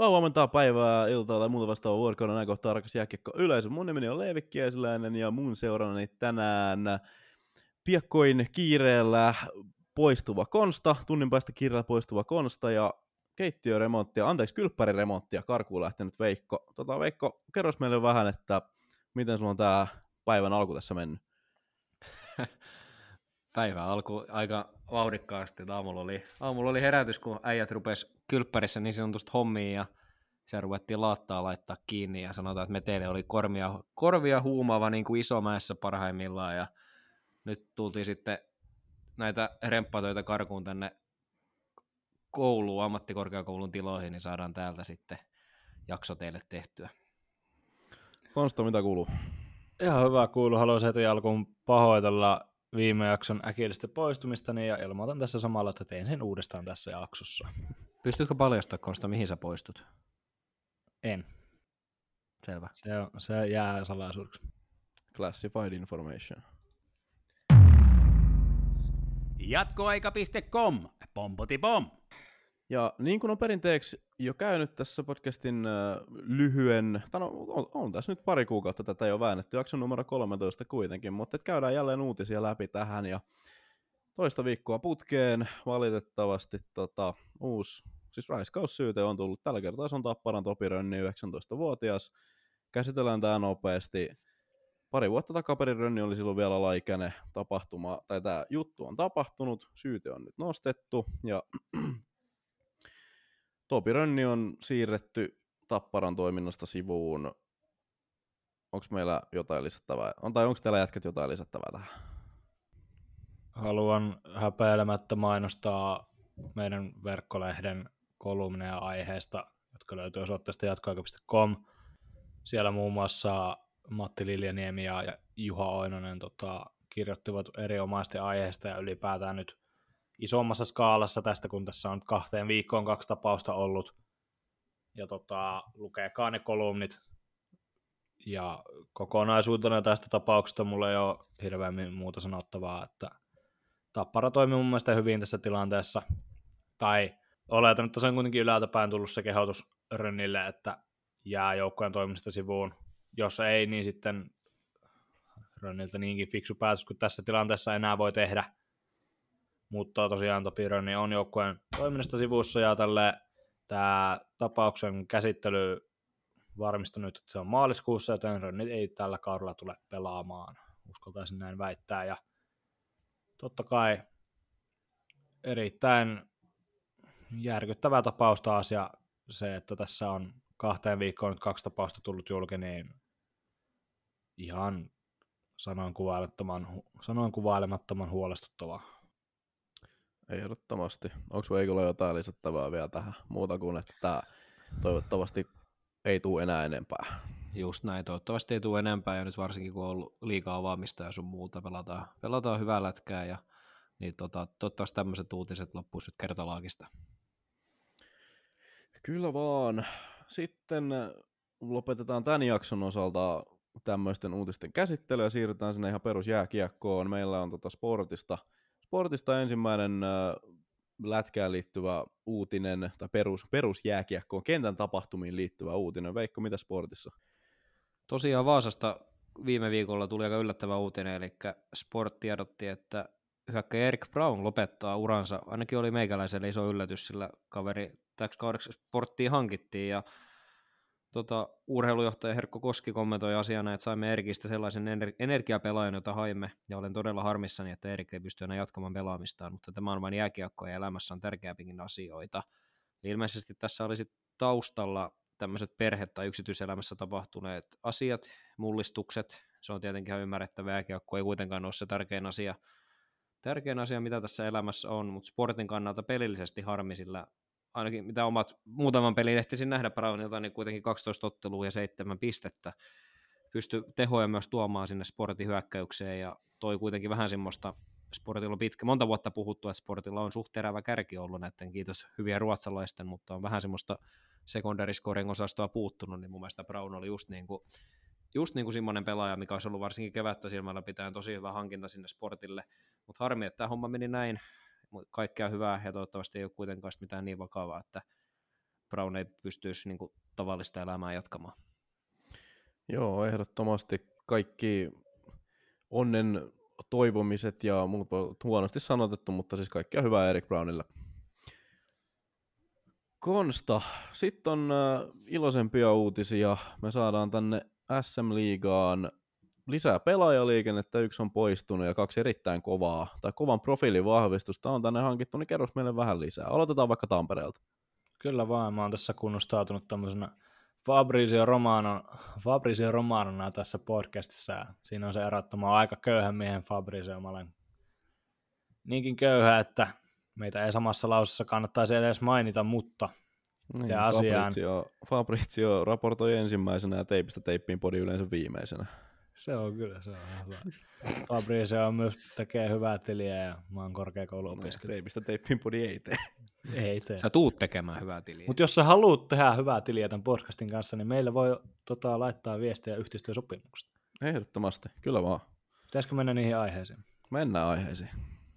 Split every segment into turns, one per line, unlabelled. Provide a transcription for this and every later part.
Vaan huomenta päivää, iltaa tai muuta vastaavaa vuorokauden näin kohtaa rakas jääkiekko yleisö. Mun nimeni on Leevi Kiesiläinen ja mun seurannani tänään piakkoin kiireellä poistuva Konsta, tunnin päästä kiireellä poistuva Konsta ja keittiöremonttia, anteeksi kylppäriremonttia karkuun lähtenyt Veikko. Tota, Veikko, kerros meille vähän, että miten sulla on tää päivän alku tässä mennyt?
Päivän alku aika vauhdikkaasti. Aamulla oli, aamulla oli herätys, kun äijät rupes kylppärissä niin sanotusti hommiin ja se ruvettiin laattaa laittaa kiinni ja sanotaan, että meteille oli korvia, korvia huumaava niin kuin isomäessä parhaimmillaan ja nyt tultiin sitten näitä remppatöitä karkuun tänne kouluun, ammattikorkeakoulun tiloihin, niin saadaan täältä sitten jakso teille tehtyä.
Konsta, mitä kuuluu?
Ihan hyvä kuulu. Haluaisin heti alkuun pahoitella viime jakson äkillistä poistumista, ja ilmoitan tässä samalla, että teen sen uudestaan tässä jaksossa.
Pystytkö paljastamaan, Konsta, mihin sä poistut?
En.
Selvä.
Se, on, se jää salaisuudeksi.
Classified information.
Jatkoaika.com, pompoti pom.
Ja niin kuin on perinteeksi jo käynyt tässä podcastin lyhyen, tai no, on, on tässä nyt pari kuukautta tätä jo väännetty, jakson numero 13 kuitenkin, mutta et käydään jälleen uutisia läpi tähän. Ja toista viikkoa putkeen valitettavasti tota, uusi, siis raiskaussyyte on tullut, tällä kertaa se on Tapparan Topi Rönni, 19-vuotias, käsitellään tämä nopeasti, pari vuotta takaperin Rönni oli silloin vielä laikäinen tapahtuma, tai tämä juttu on tapahtunut, syyte on nyt nostettu, ja Topi Rönni on siirretty Tapparan toiminnasta sivuun. Onko meillä jotain lisättävää? On, tai onko teillä jätkät jotain lisättävää tähän?
Haluan häpeilemättä mainostaa meidän verkkolehden kolumneja aiheesta, jotka löytyy osoitteesta jatkoaika.com. Siellä muun muassa Matti Liljaniemi ja Juha Oinonen tota, kirjoittivat erinomaisesti aiheesta ja ylipäätään nyt isommassa skaalassa tästä, kun tässä on kahteen viikkoon kaksi tapausta ollut. Ja tota, lukeekaan ne kolumnit. Ja kokonaisuutena tästä tapauksesta mulla ei ole hirveämmin muuta sanottavaa, että Tappara toimii mun mielestä hyvin tässä tilanteessa. Tai oletan, että se on kuitenkin ylältäpäin tullut se kehotus Rönnille, että jää joukkojen toiminnasta sivuun. Jos ei, niin sitten Rönniltä niinkin fiksu päätös kuin tässä tilanteessa enää voi tehdä – mutta tosiaan Topi Rönni on joukkueen toiminnasta sivussa ja tälle tämä tapauksen käsittely varmistanut, että se on maaliskuussa, joten Rönni ei tällä kaudella tule pelaamaan, uskaltaisin näin väittää. Ja totta kai erittäin järkyttävä tapaus taas ja se, että tässä on kahteen viikkoon nyt kaksi tapausta tullut julki, niin ihan sanoin kuvailemattoman, sanoin kuvailemattoman huolestuttavaa.
Ehdottomasti. Onko Veikolla jotain lisättävää vielä tähän muuta kuin, että toivottavasti ei tule enää enempää?
Just näin, toivottavasti ei tule enempää ja nyt varsinkin kun on ollut liikaa avaamista ja sun muuta, pelataan, pelataan hyvää lätkää ja niin tota, toivottavasti tämmöiset uutiset loppuisivat kertalaakista.
Kyllä vaan. Sitten lopetetaan tämän jakson osalta tämmöisten uutisten käsittely ja siirrytään sinne ihan perusjääkiekkoon. Meillä on tota sportista – Sportista ensimmäinen äh, lätkään liittyvä uutinen, tai perus, perusjääkiekkoon, kentän tapahtumiin liittyvä uutinen. Veikko, mitä sportissa?
Tosiaan Vaasasta viime viikolla tuli aika yllättävä uutinen, eli Sport tiedotti, että hyökkäjä Erik Brown lopettaa uransa. Ainakin oli meikäläiselle iso yllätys, sillä kaveri täksi kaudeksi sporttiin hankittiin, ja tota, urheilujohtaja Herkko Koski kommentoi asiana, että saimme Erikistä sellaisen ener- energiapelaajan, jota haimme, ja olen todella harmissani, että Erik ei pysty enää jatkamaan pelaamistaan, mutta tämä on vain jääkiekko ja elämässä on tärkeämpikin asioita. Ilmeisesti tässä olisi taustalla tämmöiset perhe- tai yksityiselämässä tapahtuneet asiat, mullistukset, se on tietenkin ihan ymmärrettävä, jääkiekko ei kuitenkaan ole se tärkein asia, tärkein asia, mitä tässä elämässä on, mutta sportin kannalta pelillisesti harmi, sillä ainakin mitä omat muutaman pelin ehtisin nähdä Brownilta, niin kuitenkin 12 ottelua ja 7 pistettä. Pysty tehoja myös tuomaan sinne sportin hyökkäykseen ja toi kuitenkin vähän semmoista, sportilla on pitkä, monta vuotta puhuttu, että sportilla on suht terävä kärki ollut näiden, kiitos hyviä ruotsalaisten, mutta on vähän semmoista secondary scoring osastoa puuttunut, niin mun mielestä Brown oli just niin kuin, just niin kuin semmoinen pelaaja, mikä olisi ollut varsinkin kevättä silmällä pitäen tosi hyvä hankinta sinne sportille, mutta harmi, että tämä homma meni näin, kaikkea hyvää ja toivottavasti ei ole kuitenkaan mitään niin vakavaa, että Brown ei pystyisi niin kuin, tavallista elämää jatkamaan.
Joo, ehdottomasti kaikki onnen toivomiset ja muut huonosti sanotettu, mutta siis kaikkea hyvää Erik Brownille. Konsta, sitten on äh, iloisempia uutisia. Me saadaan tänne SM-liigaan lisää pelaajaliikennettä, yksi on poistunut ja kaksi erittäin kovaa, tai kovan profiilin vahvistusta on tänne hankittu, niin kerros meille vähän lisää. Aloitetaan vaikka Tampereelta.
Kyllä vaan, mä oon tässä kunnostautunut tämmöisenä Fabrizio Romano, Fabrizio Romanona tässä podcastissa. Siinä on se erottama aika köyhän miehen Fabrizio. Mä olen niinkin köyhä, että meitä ei samassa lausessa kannattaisi edes mainita, mutta niin, asiaan...
Fabrizio, Fabrizio raportoi ensimmäisenä ja teipistä teippiin podi yleensä viimeisenä.
Se on kyllä, se on hyvä. Fabrizio on myös tekee hyvää tiliä ja mä oon korkeakouluopiskelija.
Teipistä teippiin podi ei tee.
Ei tee.
Sä tuut tekemään hyvää tiliä.
Mutta jos sä haluat tehdä hyvää tiliä tämän podcastin kanssa, niin meillä voi tota, laittaa viestiä yhteistyösopimuksesta.
Ehdottomasti, kyllä vaan.
Pitäisikö mennä niihin aiheisiin?
Mennään aiheisiin.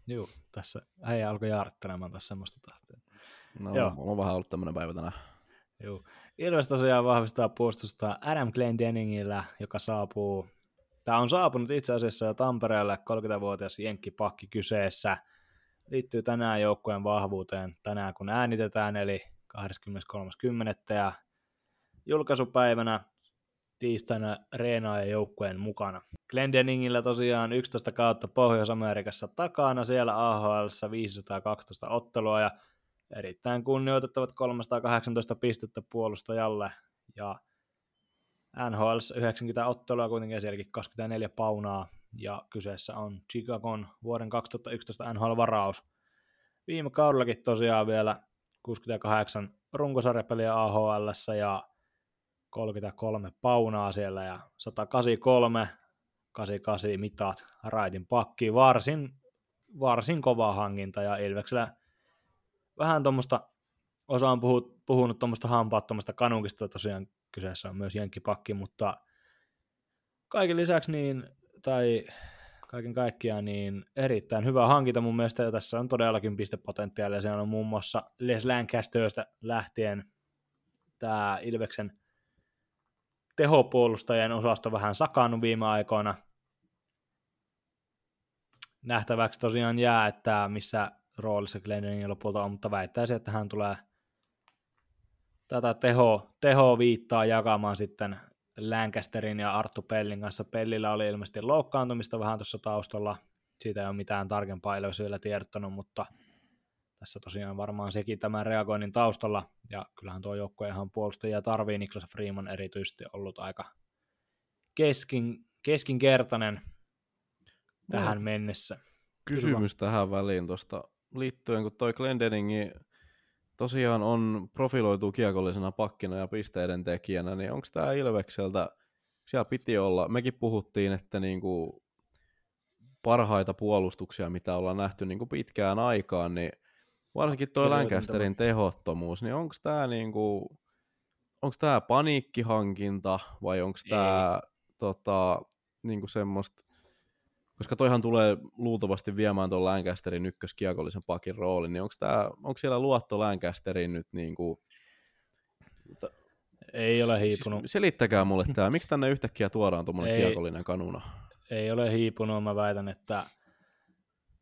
Joo, tässä äijä alkoi jaarittelemaan tässä semmoista tahtia.
No, Joo. mulla on vähän ollut tämmöinen päivä tänään.
Joo. Ilves tosiaan vahvistaa puolustusta Adam Glendenningillä, joka saapuu Tämä on saapunut itse asiassa jo Tampereelle 30-vuotias jenkkipakki kyseessä. Liittyy tänään joukkueen vahvuuteen tänään kun äänitetään, eli 23.10. ja julkaisupäivänä tiistaina Reena ja joukkueen mukana. Glendeningillä tosiaan 11 kautta Pohjois-Amerikassa takana, siellä AHL 512 ottelua ja erittäin kunnioitettavat 318 pistettä puolustajalle ja NHL 90 ottelua kuitenkin sielläkin 24 paunaa, ja kyseessä on Chicagon vuoden 2011 NHL-varaus. Viime kaudellakin tosiaan vielä 68 runkosarjapeliä AHL ja 33 paunaa siellä ja 183, 88 mitat raitin pakki, varsin, varsin kova hankinta ja Ilveksellä vähän tuommoista, osa on puhunut, tuommoista hampaattomasta kanunkista tosiaan kyseessä on myös jenkkipakki, mutta kaiken lisäksi niin, tai kaiken kaikkiaan niin erittäin hyvä hankinta mun mielestä, ja tässä on todellakin pistepotentiaalia, se on muun muassa Les Lancasterista lähtien tämä Ilveksen tehopuolustajien osasto vähän sakannut viime aikoina. Nähtäväksi tosiaan jää, että missä roolissa Glendening lopulta on, mutta väittäisin, että hän tulee – tätä teho, teho viittaa jakamaan sitten Lancasterin ja Arttu Pellin kanssa. Pellillä oli ilmeisesti loukkaantumista vähän tuossa taustalla. Siitä ei ole mitään tarkempaa Ilves vielä tiedottanut, mutta tässä tosiaan varmaan sekin tämän reagoinnin taustalla. Ja kyllähän tuo joukkue ihan puolustajia tarvii. Niklas Freeman erityisesti ollut aika keskin, keskinkertainen tähän mennessä.
Kysymys Kyllä. tähän väliin tuosta liittyen, kun toi Glendeningi tosiaan on profiloitu kiekollisena pakkina ja pisteiden tekijänä, niin onko tämä Ilvekseltä, siellä piti olla, mekin puhuttiin, että niinku parhaita puolustuksia, mitä ollaan nähty niinku pitkään aikaan, niin varsinkin tuo Lancasterin tehottomuus, niin onko tämä niinku, onko tämä paniikkihankinta vai onko tämä tota, niinku semmoista koska toihan tulee luultavasti viemään tuon Lancasterin ykköskiekollisen pakin roolin, niin onko, tää, onko siellä luotto Lancasterin nyt niin kuin...
Ei ole hiipunut.
Siis selittäkää mulle tämä, miksi tänne yhtäkkiä tuodaan tuommoinen kiekollinen kanuna?
Ei ole hiipunut, mä väitän, että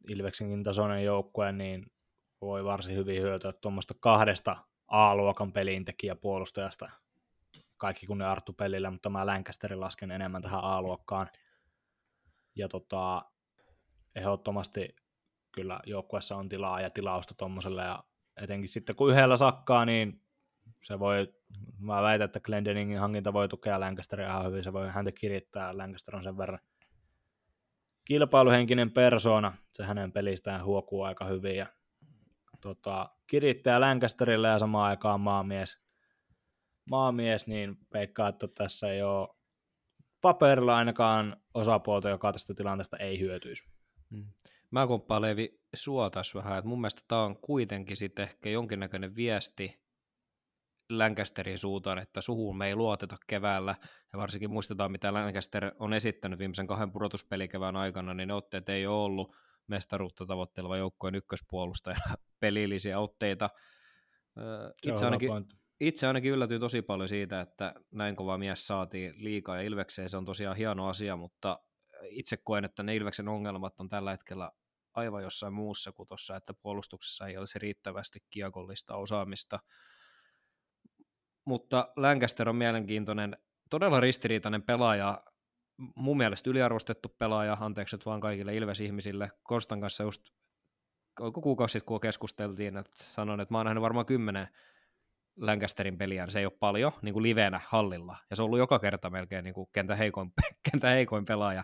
Ilveksenkin tasoinen joukkue niin voi varsin hyvin hyötyä tuommoista kahdesta A-luokan pelintekijä puolustajasta. Kaikki kun ne Arttu pelillä, mutta mä Lancasterin lasken enemmän tähän A-luokkaan ja tota, ehdottomasti kyllä joukkuessa on tilaa ja tilausta tuommoiselle, ja etenkin sitten kun yhdellä sakkaa, niin se voi, mä väitän, että Glendeningin hankinta voi tukea Lancasteria ihan hyvin, se voi häntä kirittää, Lancaster on sen verran kilpailuhenkinen persona, se hänen pelistään huokuu aika hyvin, ja tota, kirittää Lancasterille ja samaan aikaan maamies, maamies, niin peikkaa, että tässä ei ole paperilla ainakaan osapuolta, joka tästä tilanteesta ei hyötyisi.
Hmm. Mä komppaan Leevi sua tässä vähän, että mun mielestä tämä on kuitenkin sitten ehkä jonkinnäköinen viesti Lancasterin suuntaan, että suhun me ei luoteta keväällä, ja varsinkin muistetaan, mitä Lancaster on esittänyt viimeisen kahden pudotuspelikevään aikana, niin ne otteet ei ole ollut mestaruutta tavoitteleva joukkojen ykköspuolustaja pelillisiä otteita. Itse ainakin, itse ainakin yllätyin tosi paljon siitä, että näin kova mies saatiin liikaa ja Ilvekseen. Se on tosiaan hieno asia, mutta itse koen, että ne Ilveksen ongelmat on tällä hetkellä aivan jossain muussa kuin tuossa, että puolustuksessa ei olisi riittävästi kiekollista osaamista. Mutta Lancaster on mielenkiintoinen, todella ristiriitainen pelaaja, mun mielestä yliarvostettu pelaaja, anteeksi nyt vaan kaikille Ilves-ihmisille. Kanssa just kuukausi sitten, kun keskusteltiin, että sanoin, että mä oon nähnyt varmaan kymmenen Lancasterin peliä, niin se ei ole paljon niin kuin livenä hallilla, ja se on ollut joka kerta melkein niin kuin kentä, heikoin, kentä heikoin pelaaja.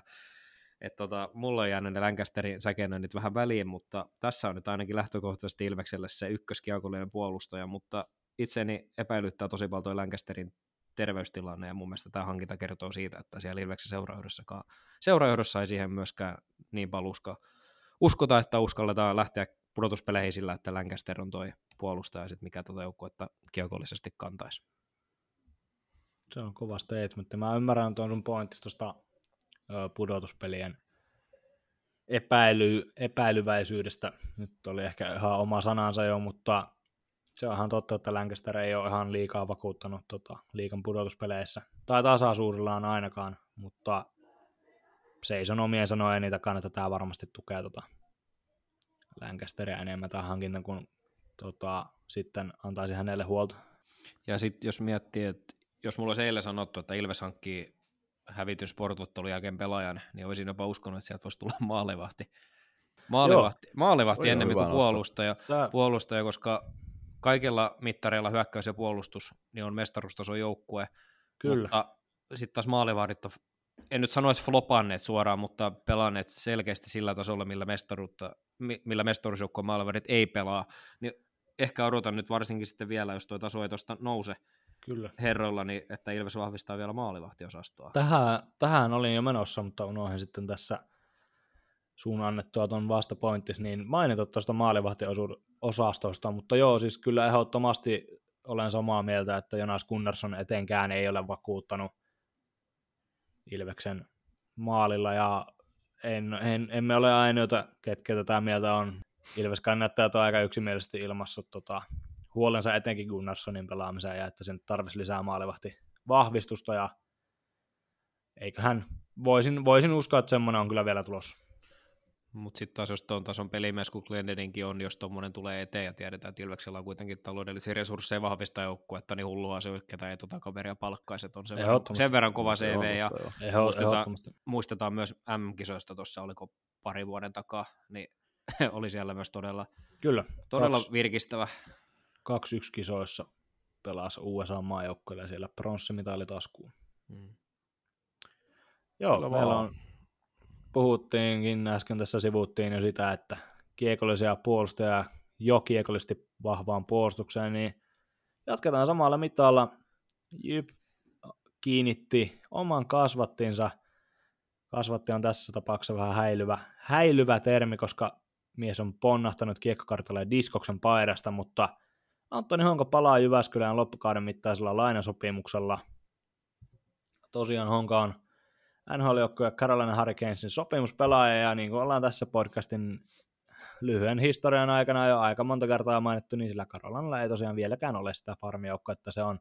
Et tota, mulla on jäänyt ne Lancasterin säkennöinnit vähän väliin, mutta tässä on nyt ainakin lähtökohtaisesti Ilvekselle se ykköskiakollinen puolustaja, mutta itseni epäilyttää tosi paljon toi Lancasterin terveystilanne, ja mun mielestä tämä hankinta kertoo siitä, että siellä Ilveksen seurajohdossakaan, seurajohdossa ei siihen myöskään niin paljon usko, uskota, että uskalletaan lähteä pudotuspeleihin sillä, että Lancaster on toi puolustaja, sit mikä tuota joukkuetta kiekollisesti kantaisi.
Se on kova statement. Mä ymmärrän tuon sun pointtista tuosta pudotuspelien epäily, epäilyväisyydestä. Nyt oli ehkä ihan oma sanansa jo, mutta se on ihan totta, että Lancaster ei ole ihan liikaa vakuuttanut tota, liikan pudotuspeleissä. Tai tasaisuudellaan ainakaan, mutta seison omien sanojen niitä kannattaa varmasti tukea tota Lancasteria enemmän tai hankinta, kun tota, sitten antaisi hänelle huolta.
Ja sitten jos miettii, että jos mulla olisi eilen sanottu, että Ilves hankkii hävityn sportottelun jälkeen pelaajan, niin olisin jopa uskonut, että sieltä voisi tulla maalivahti. Maalivahti, maalivahti ennemmin kuin puolustaja, puolustaja, koska kaikilla mittareilla hyökkäys ja puolustus niin on mestaruustason joukkue, Kyllä. mutta sitten taas maalivahdit on, en nyt sano, että flopanneet suoraan, mutta pelanneet selkeästi sillä tasolla, millä, mestaruutta, millä mestaruusjoukkueen maalivahdit ei pelaa, niin ehkä odotan nyt varsinkin sitten vielä, jos tuo taso ei tuosta nouse, Kyllä. herroilla, niin että Ilves vahvistaa vielä maalivahtiosastoa.
Tähän, tähän olin jo menossa, mutta unohdin sitten tässä sun annettua tuon vastapointtis, niin mainita tuosta maalivahtiosastosta, mutta joo, siis kyllä ehdottomasti olen samaa mieltä, että Jonas Gunnarsson etenkään ei ole vakuuttanut Ilveksen maalilla, ja en, en, emme ole ainoita, ketkä tätä mieltä on. Ilves kannattaa on aika yksimielisesti ilmassut tota, huolensa etenkin Gunnarssonin pelaamiseen ja että sen tarvitsisi lisää maalivahti vahvistusta ja eiköhän, voisin, voisin uskoa, että semmoinen on kyllä vielä tulossa.
Mutta sitten taas jos tuon tason pelimies, kun Glendeninkin on, jos tuommoinen tulee eteen ja tiedetään, että Ilveksellä on kuitenkin taloudellisia resursseja vahvistaa joukkuetta, niin hullua se, että ei tuota kaveria palkkaisi, että on. Sen verran, sen verran kova CV ja muistetaan, muistetaan, myös M-kisoista tuossa, oliko pari vuoden takaa, niin oli siellä myös todella,
Kyllä,
todella kaksi, virkistävä.
2-1 kisoissa pelasi USA-maajoukkueelle ja siellä pronssimitali taskuun. Hmm. Joo, Kyllä meillä on, puhuttiinkin äsken tässä sivuttiin jo sitä, että kiekollisia puolustajia jo kiekollisesti vahvaan puolustukseen, niin jatketaan samalla mitalla. Jyp kiinnitti oman kasvattinsa. Kasvatti on tässä tapauksessa vähän häilyvä, häilyvä termi, koska mies on ponnahtanut kiekkokartalle diskoksen paidasta, mutta Antoni Honka palaa Jyväskylään loppukauden mittaisella lainasopimuksella. Tosiaan Honka on NHL-joukkueen Carolina Hurricanesin sopimuspelaaja, ja niin kuin ollaan tässä podcastin lyhyen historian aikana jo aika monta kertaa mainittu, niin sillä Carolinalla ei tosiaan vieläkään ole sitä farmijoukkoa, että se on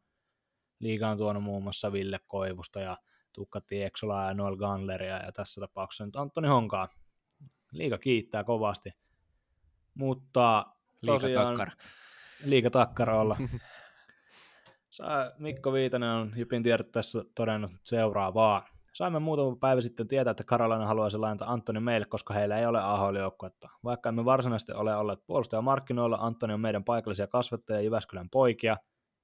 liigaan tuonut muun muassa Ville Koivusta ja Tukka Tieksolaa ja Noel Gunleria, ja tässä tapauksessa nyt Antoni Honkaa. Liiga kiittää kovasti. Mutta tosiaan... Liika liikatakkarolla. Mikko Viitanen on Jypin tässä todennut seuraavaa. Saimme muutama päivä sitten tietää, että Karolainen haluaisi lainata Antoni meille, koska heillä ei ole AHL-joukkuetta. Vaikka emme varsinaisesti ole olleet puolustajamarkkinoilla, Antoni on meidän paikallisia kasvattajia Jyväskylän poikia,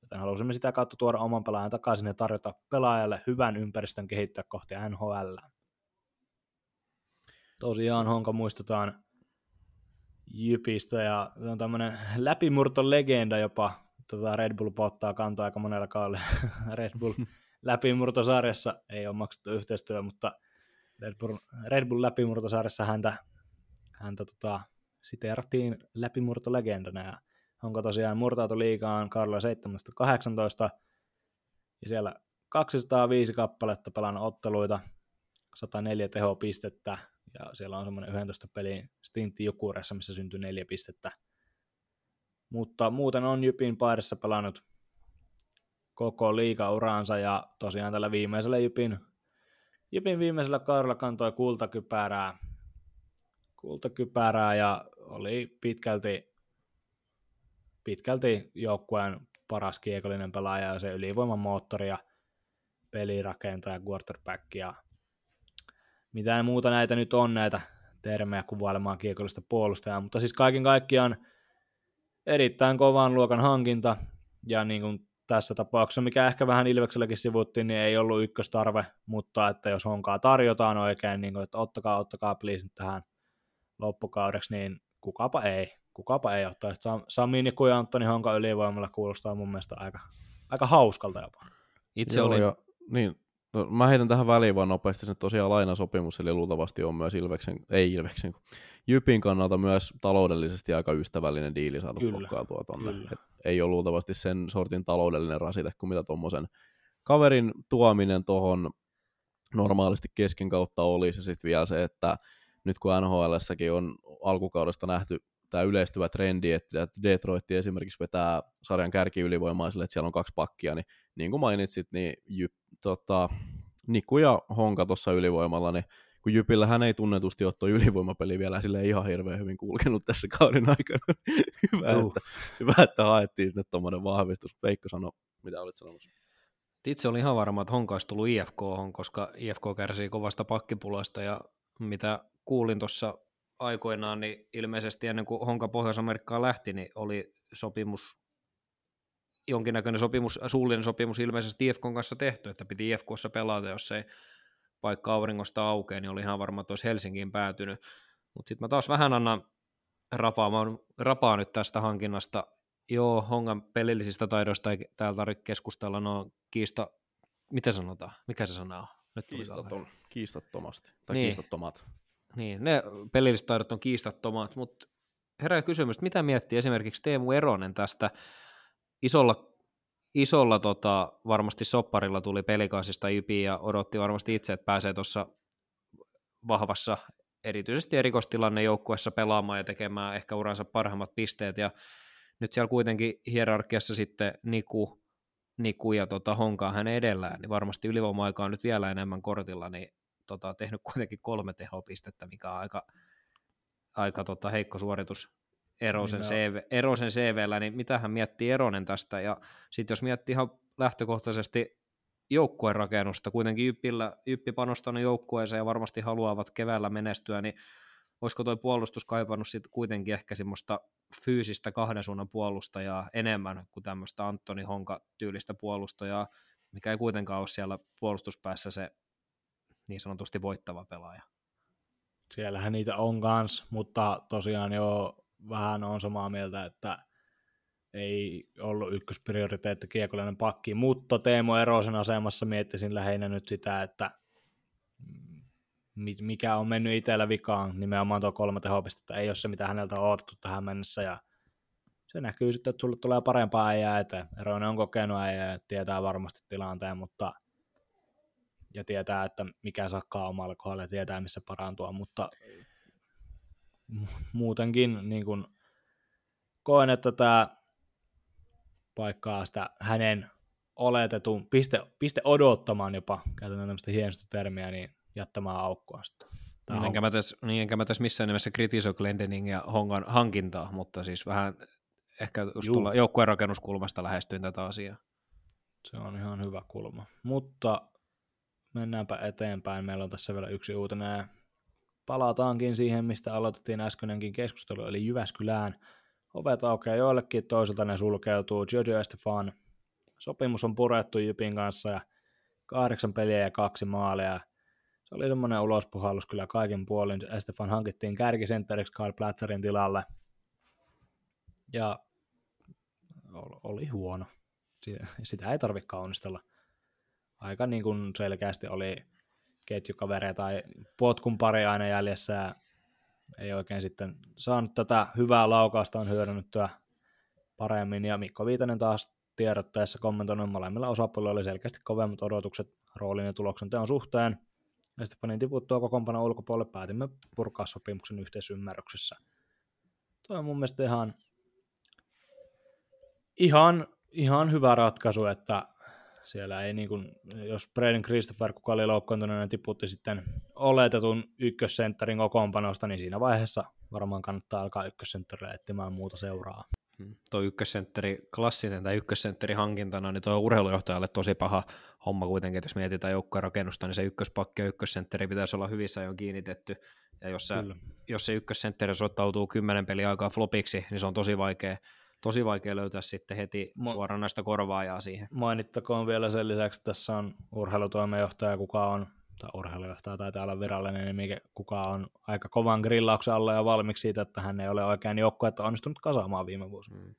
joten halusimme sitä kautta tuoda oman pelaajan takaisin ja tarjota pelaajalle hyvän ympäristön kehittää kohti NHL. Tosiaan Honka muistetaan Jypistä ja se on tämmöinen läpimurtolegenda jopa. Tota Red Bull pottaa kantaa aika monella kaudella. Red Bull läpimurtosarjassa. Ei ole maksettu yhteistyö, mutta Red Bull, Red Bull läpimurtosarjassa häntä, häntä tota, siteerattiin läpimurtolegendana. Ja onko tosiaan murtautu liikaan kaudella 17-18 ja siellä 205 kappaletta pelannut otteluita, 104 tehopistettä, ja siellä on semmoinen 11 pelin stintti Jukuressa, missä syntyy neljä pistettä. Mutta muuten on Jypin paidassa pelannut koko liigauraansa ja tosiaan tällä viimeisellä Jypin, Jypin viimeisellä kaudella kantoi kultakypärää, kultakypärää ja oli pitkälti, pitkälti joukkueen paras kiekollinen pelaaja ja se ylivoiman moottori ja pelirakentaja, quarterback ja mitään muuta näitä nyt on näitä termejä kuvailemaan kiekollista puolustajaa, mutta siis kaiken kaikkiaan erittäin kovan luokan hankinta, ja niin kuin tässä tapauksessa, mikä ehkä vähän Ilvekselläkin sivuttiin, niin ei ollut ykköstarve, mutta että jos honkaa tarjotaan oikein, niin kuin, että ottakaa, ottakaa please nyt tähän loppukaudeksi, niin kukapa ei, kukapa ei ottaisi. Sami Niku ja Antoni Honka ylivoimalla kuulostaa mun mielestä aika, aika hauskalta jopa.
Itse Joo, olin...
Ja, niin, No, mä heitän tähän väliin vaan nopeasti, että tosiaan lainasopimus, eli luultavasti on myös Ilveksen, ei Ilveksen, Jypin kannalta myös taloudellisesti aika ystävällinen diili saatu blokkailtua tonne. Et ei ole luultavasti sen sortin taloudellinen rasite kuin mitä tuommoisen kaverin tuominen tuohon normaalisti kesken kautta olisi. Ja sitten vielä se, että nyt kun nhl on alkukaudesta nähty tämä yleistyvä trendi, että Detroit esimerkiksi vetää sarjan kärkiylivoimaisille, että siellä on kaksi pakkia, niin niin kuin mainitsit, niin Jyp, tota, Niku ja Honka tuossa ylivoimalla, niin kun Jypillä hän ei tunnetusti ole ylivoimapeli vielä sille ihan hirveän hyvin kulkenut tässä kauden aikana. hyvä, uh. että, hyvä, että haettiin sinne tuommoinen vahvistus. Veikko sano, mitä olit sanomassa?
Itse olin ihan varma, että Honka olisi tullut IFK, koska IFK kärsii kovasta pakkipulasta ja mitä kuulin tuossa aikoinaan, niin ilmeisesti ennen kuin Honka Pohjois-Amerikkaan lähti, niin oli sopimus, jonkinnäköinen sopimus, suullinen sopimus ilmeisesti IFKn kanssa tehty, että piti IFKssa pelata, jos ei vaikka auringosta aukea, niin oli ihan varma, että olisi Helsinkiin päätynyt. Mutta sitten mä taas vähän annan rapaa, mä rapaa nyt tästä hankinnasta. Joo, Hongan pelillisistä taidoista ei täällä tarvitse keskustella, no kiista, miten sanotaan, mikä se sana on?
Nyt Kiistaton, kiistattomasti, tai niin. kiistattomat.
Niin, ne pelilliset taidot on kiistattomat, mutta herää kysymys, mitä miettii esimerkiksi Teemu Eronen tästä isolla, isolla tota, varmasti sopparilla tuli pelikaisista ypi ja odotti varmasti itse, että pääsee tuossa vahvassa, erityisesti erikoistilanne joukkuessa pelaamaan ja tekemään ehkä uransa parhaimmat pisteet. Ja nyt siellä kuitenkin hierarkiassa sitten Niku, Niku ja tota Honkaa hänen edellään, niin varmasti ylivoima-aika on nyt vielä enemmän kortilla, niin tota, tehnyt kuitenkin kolme tehopistettä, mikä on aika, aika tota, heikko suoritus Erosen, niin CV, Erosen CVllä, niin mitä hän miettii Eronen tästä, ja sitten jos miettii ihan lähtökohtaisesti joukkueen rakennusta, kuitenkin Jyppillä, Jyppi panostanut joukkueeseen ja varmasti haluavat keväällä menestyä, niin olisiko tuo puolustus kaipannut sitten kuitenkin ehkä semmoista fyysistä kahden suunnan puolustajaa enemmän kuin tämmöistä Antoni Honka-tyylistä puolustajaa, mikä ei kuitenkaan ole siellä puolustuspäässä se niin sanotusti voittava pelaaja.
Siellähän niitä on kans, mutta tosiaan jo vähän on samaa mieltä, että ei ollut ykkösprioriteetti kiekollinen pakki, mutta Teemo Erosen asemassa miettisin lähinnä nyt sitä, että mikä on mennyt itsellä vikaan, nimenomaan tuo kolme tehopistettä, ei ole se, mitä häneltä on odotettu tähän mennessä, ja se näkyy sitten, että sulle tulee parempaa äijää eteen. Eronen on kokenut äijää ja tietää varmasti tilanteen, mutta ja tietää, että mikä sakkaa omalle kohdalle ja tietää, missä parantua, mutta muutenkin niin kuin, koen, että tämä paikkaa sitä hänen oletetun piste, piste odottamaan jopa, käytetään tämmöistä hienosta termiä, niin jättämään aukkoa sitä.
Niin enkä, mä tässä, niin enkä mä tässä missään nimessä kritisoi Glendening ja Hongan hankintaa, mutta siis vähän ehkä just tuolla joukkueen rakennuskulmasta lähestyin tätä asiaa.
Se on ihan hyvä kulma. Mutta mennäänpä eteenpäin. Meillä on tässä vielä yksi uutinen palataankin siihen, mistä aloitettiin äskeinenkin keskustelu, eli Jyväskylään. Ovet aukeaa joillekin, toisaalta ne sulkeutuu. Jojo Estefan sopimus on purettu Jypin kanssa ja kahdeksan peliä ja kaksi maalia. Se oli semmoinen ulospuhallus kyllä kaikin puolin. Estefan hankittiin kärkisentteriksi Karl Platzerin tilalle. Ja oli huono. Sitä ei tarvitse kaunistella aika niin kuin selkeästi oli ketjukavere tai potkun pari aina jäljessä ja ei oikein sitten saanut tätä hyvää laukausta on hyödynnettyä paremmin ja Mikko Viitanen taas tiedotteessa kommentoinut molemmilla osapuolilla oli selkeästi kovemmat odotukset roolin ja tuloksen teon suhteen. Ja Stefanin tiputtua kokoonpano ulkopuolelle päätimme purkaa sopimuksen yhteisymmärryksessä. Tuo on mun mielestä ihan, ihan, ihan hyvä ratkaisu, että siellä ei niin kuin, jos Braden Christopher, kuka oli loukkaantunut, tiputti sitten oletetun ykkössentterin kokoonpanosta, niin siinä vaiheessa varmaan kannattaa alkaa ykkössentterille etsimään muuta seuraa.
Hmm. Tuo ykkössentteri, klassinen tai ykkössentteri hankintana, niin tuo on urheilujohtajalle tosi paha homma kuitenkin, että jos mietitään joukkojen rakennusta, niin se ykköspakki ja ykkössentteri pitäisi olla hyvissä ajoin kiinnitetty, ja jos, sä, jos se ykkössentteri soittautuu kymmenen peliä aikaa flopiksi, niin se on tosi vaikea, tosi vaikea löytää sitten heti Ma- suoranaista korvaajaa siihen.
Mainittakoon vielä sen lisäksi, että tässä on urheilutoimenjohtaja, kuka on tai urheilujohtaja tai täällä virallinen nimi, kuka on aika kovan grillauksen alla ja valmiiksi siitä, että hän ei ole oikein joukkuetta onnistunut kasaamaan viime vuosina. Mm.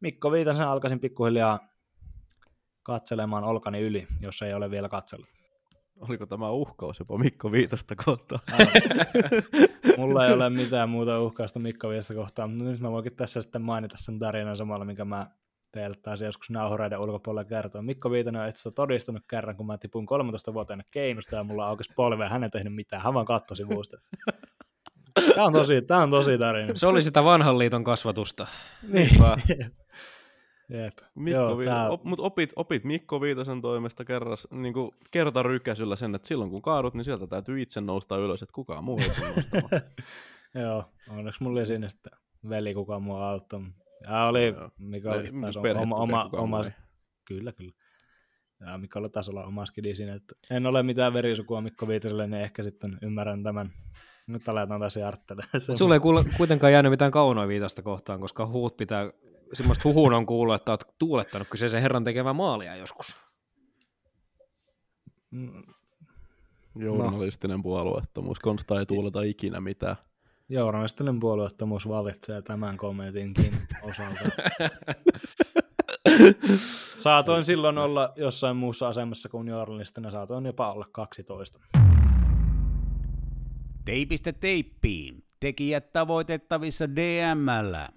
Mikko Viitasen alkaisin pikkuhiljaa katselemaan olkani yli, jos ei ole vielä katsellut.
Oliko tämä uhkaus jopa Mikko Viitasta kohtaan?
Mulla ei ole mitään muuta uhkausta Mikko Viitasta kohtaan, mutta nyt mä voinkin tässä sitten mainita sen tarinan samalla, minkä mä teille taas joskus nauhureiden ulkopuolella kertoa. Mikko Viitanen on itse todistanut kerran, kun mä tipuin 13-vuotiaana keinusta ja mulla aukesi polve ja hän ei tehnyt mitään, hän vaan katsoi sivusta. Tämä on tosi, tämä on tosi tarina.
Se oli sitä vanhan liiton kasvatusta.
Niin. Jep.
Mikko Joo, Viita, tää... op, mut opit, opit Mikko Viitasen toimesta kerras, niin kuin kertarykäisyllä sen, että silloin kun kaadut, niin sieltä täytyy itse nousta ylös, että kukaan muu ei
Joo, onneksi mulla ei sinne sitten veli kukaan mua auttoi. Ja oli, no, mikä oli taas oma, oma, oma, kyllä, kyllä. Ja mikä oli taas olla oma skidi siinä, että en ole mitään verisukua Mikko Viitaselle, niin ehkä sitten ymmärrän tämän. Nyt aletaan taas jarttelemaan.
Sulle ei kuitenkaan jäänyt mitään kaunoa viitasta kohtaan, koska huut pitää, semmoista huhun on kuullut, että olet tuulettanut kyseisen herran tekemään maalia joskus.
Mm. Journalistinen no. puolueettomuus, Konsta ei tuuleta ikinä mitään.
Journalistinen puolueettomuus valitsee tämän kommentinkin osalta. saatoin silloin olla jossain muussa asemassa kuin journalistina, saatoin jopa olla 12.
Teipistä teippiin. Tekijät tavoitettavissa DMllä.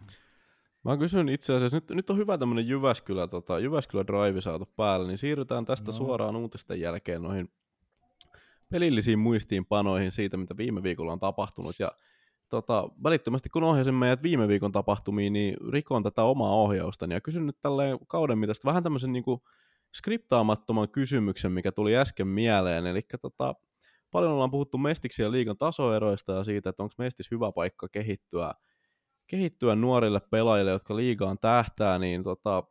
Mä kysyn itse asiassa, nyt, nyt on hyvä tämmönen Jyväskylä, tota, Jyväskylä Drive saatu päälle, niin siirrytään tästä no. suoraan uutisten jälkeen noihin pelillisiin muistiinpanoihin siitä, mitä viime viikolla on tapahtunut. Ja tota, välittömästi kun ohjasin meidät viime viikon tapahtumiin, niin rikon tätä omaa ohjaustani ja kysyn nyt tälleen kauden mitasta vähän tämmöisen niin kuin skriptaamattoman kysymyksen, mikä tuli äsken mieleen. Eli tota, paljon ollaan puhuttu Mestiksen ja liigan tasoeroista ja siitä, että onko Mestis hyvä paikka kehittyä, kehittyä nuorille pelaajille, jotka liigaan tähtää, niin tota,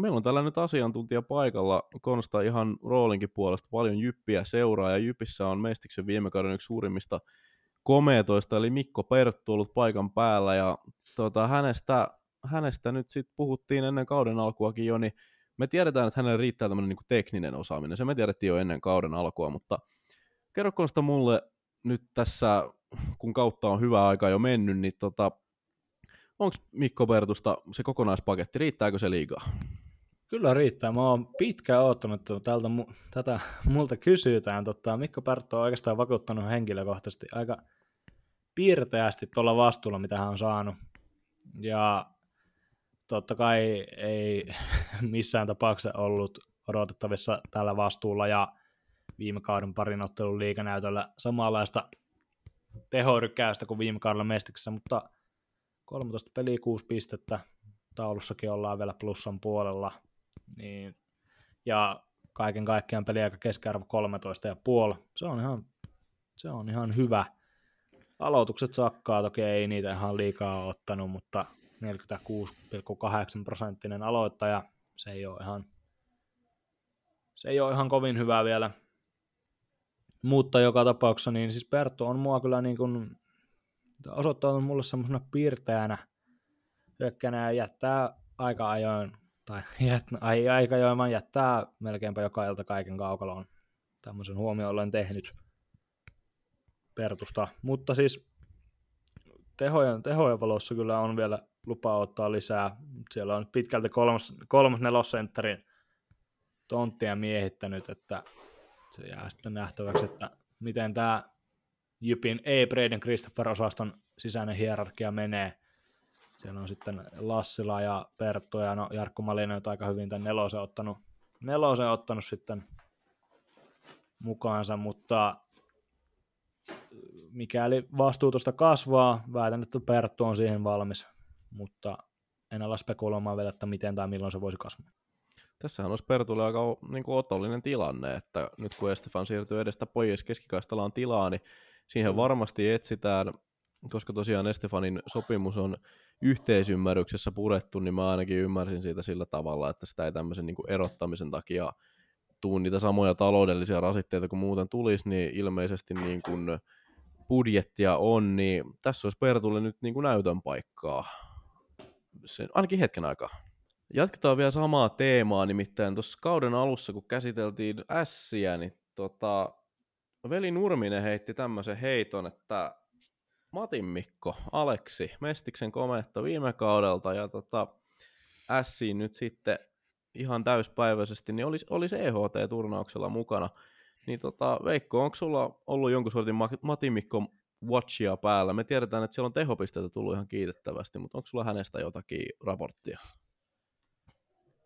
meillä on tällä nyt asiantuntija paikalla, Konsta ihan roolinkin puolesta. Paljon Jyppiä seuraa, ja Jypissä on Mestiksen viime kauden yksi suurimmista komeetoista, eli Mikko Perttu ollut paikan päällä, ja tota, hänestä, hänestä nyt sitten puhuttiin ennen kauden alkuakin jo, niin me tiedetään, että hänelle riittää tämmöinen niin tekninen osaaminen, se me tiedettiin jo ennen kauden alkua, mutta kerro sitä mulle nyt tässä, kun kautta on hyvä aika jo mennyt, niin tota, onko Mikko Pertusta se kokonaispaketti, riittääkö se liikaa?
Kyllä riittää. Mä oon pitkään odottanut, että tältä, tätä multa kysytään. Totta, Mikko Perttu on oikeastaan vakuuttanut henkilökohtaisesti aika piirteästi tuolla vastuulla, mitä hän on saanut. Ja totta kai ei missään tapauksessa ollut odotettavissa tällä vastuulla ja viime kauden parin ottelun liikanäytöllä samanlaista tehorykäystä kuin viime kaudella Mestiksessä, mutta 13 peliä 6 pistettä, taulussakin ollaan vielä plussan puolella, niin, ja kaiken kaikkiaan peliaika keskiarvo 13 ja puoli. Se on ihan, se on ihan hyvä. Aloitukset sakkaa, toki ei niitä ihan liikaa ottanut, mutta 46,8 prosenttinen aloittaja, se ei ole ihan, se ei ole ihan kovin hyvä vielä. Mutta joka tapauksessa, niin siis Perttu on mua kyllä niin kuin osoittanut mulle semmoisena piirteänä hyökkänä ja jättää aika ajoin tai jät, ai, aika joimaan jättää melkeinpä joka ilta kaiken kaukaloon. Tämmöisen huomioon olen tehnyt Pertusta. Mutta siis tehojen, tehojen valossa kyllä on vielä lupa ottaa lisää. Siellä on pitkälti kolmas, kolmas nelosentterin tonttia miehittänyt, että se jää sitten nähtäväksi, että miten tämä Jypin ei Braden Christopher-osaston sisäinen hierarkia menee. Siellä on sitten Lassila ja Perttu ja no Jarkko Malinen on aika hyvin tämän nelosen ottanut, nelosen ottanut sitten mukaansa, mutta mikäli vastuu tuosta kasvaa, väitän, että Perttu on siihen valmis, mutta en ala spekuloimaan vielä, että miten tai milloin se voisi kasvaa.
Tässähän olisi Pertulle aika niin kuin otollinen tilanne, että nyt kun Estefan siirtyy edestä pois keskikaistalaan tilaa, niin siihen varmasti etsitään, koska tosiaan Estefanin sopimus on yhteisymmärryksessä purettu, niin mä ainakin ymmärsin siitä sillä tavalla, että sitä ei tämmöisen niin kuin erottamisen takia tuu niitä samoja taloudellisia rasitteita kuin muuten tulisi, niin ilmeisesti niin kuin budjettia on, niin tässä olisi Pertulle nyt niin kuin näytön paikkaa, sen, ainakin hetken aikaa. Jatketaan vielä samaa teemaa, nimittäin tuossa kauden alussa, kun käsiteltiin ässiä, niin tota, Veli Nurminen heitti tämmöisen heiton, että Matin Mikko, Aleksi, Mestiksen kometta viime kaudelta ja tota, ässiin nyt sitten ihan täyspäiväisesti, niin olisi, olisi EHT-turnauksella mukana. Niin tota, Veikko, onko sulla ollut jonkun sortin Matin Mikko watchia päällä? Me tiedetään, että siellä on tehopisteitä tullut ihan kiitettävästi, mutta onko sulla hänestä jotakin raporttia?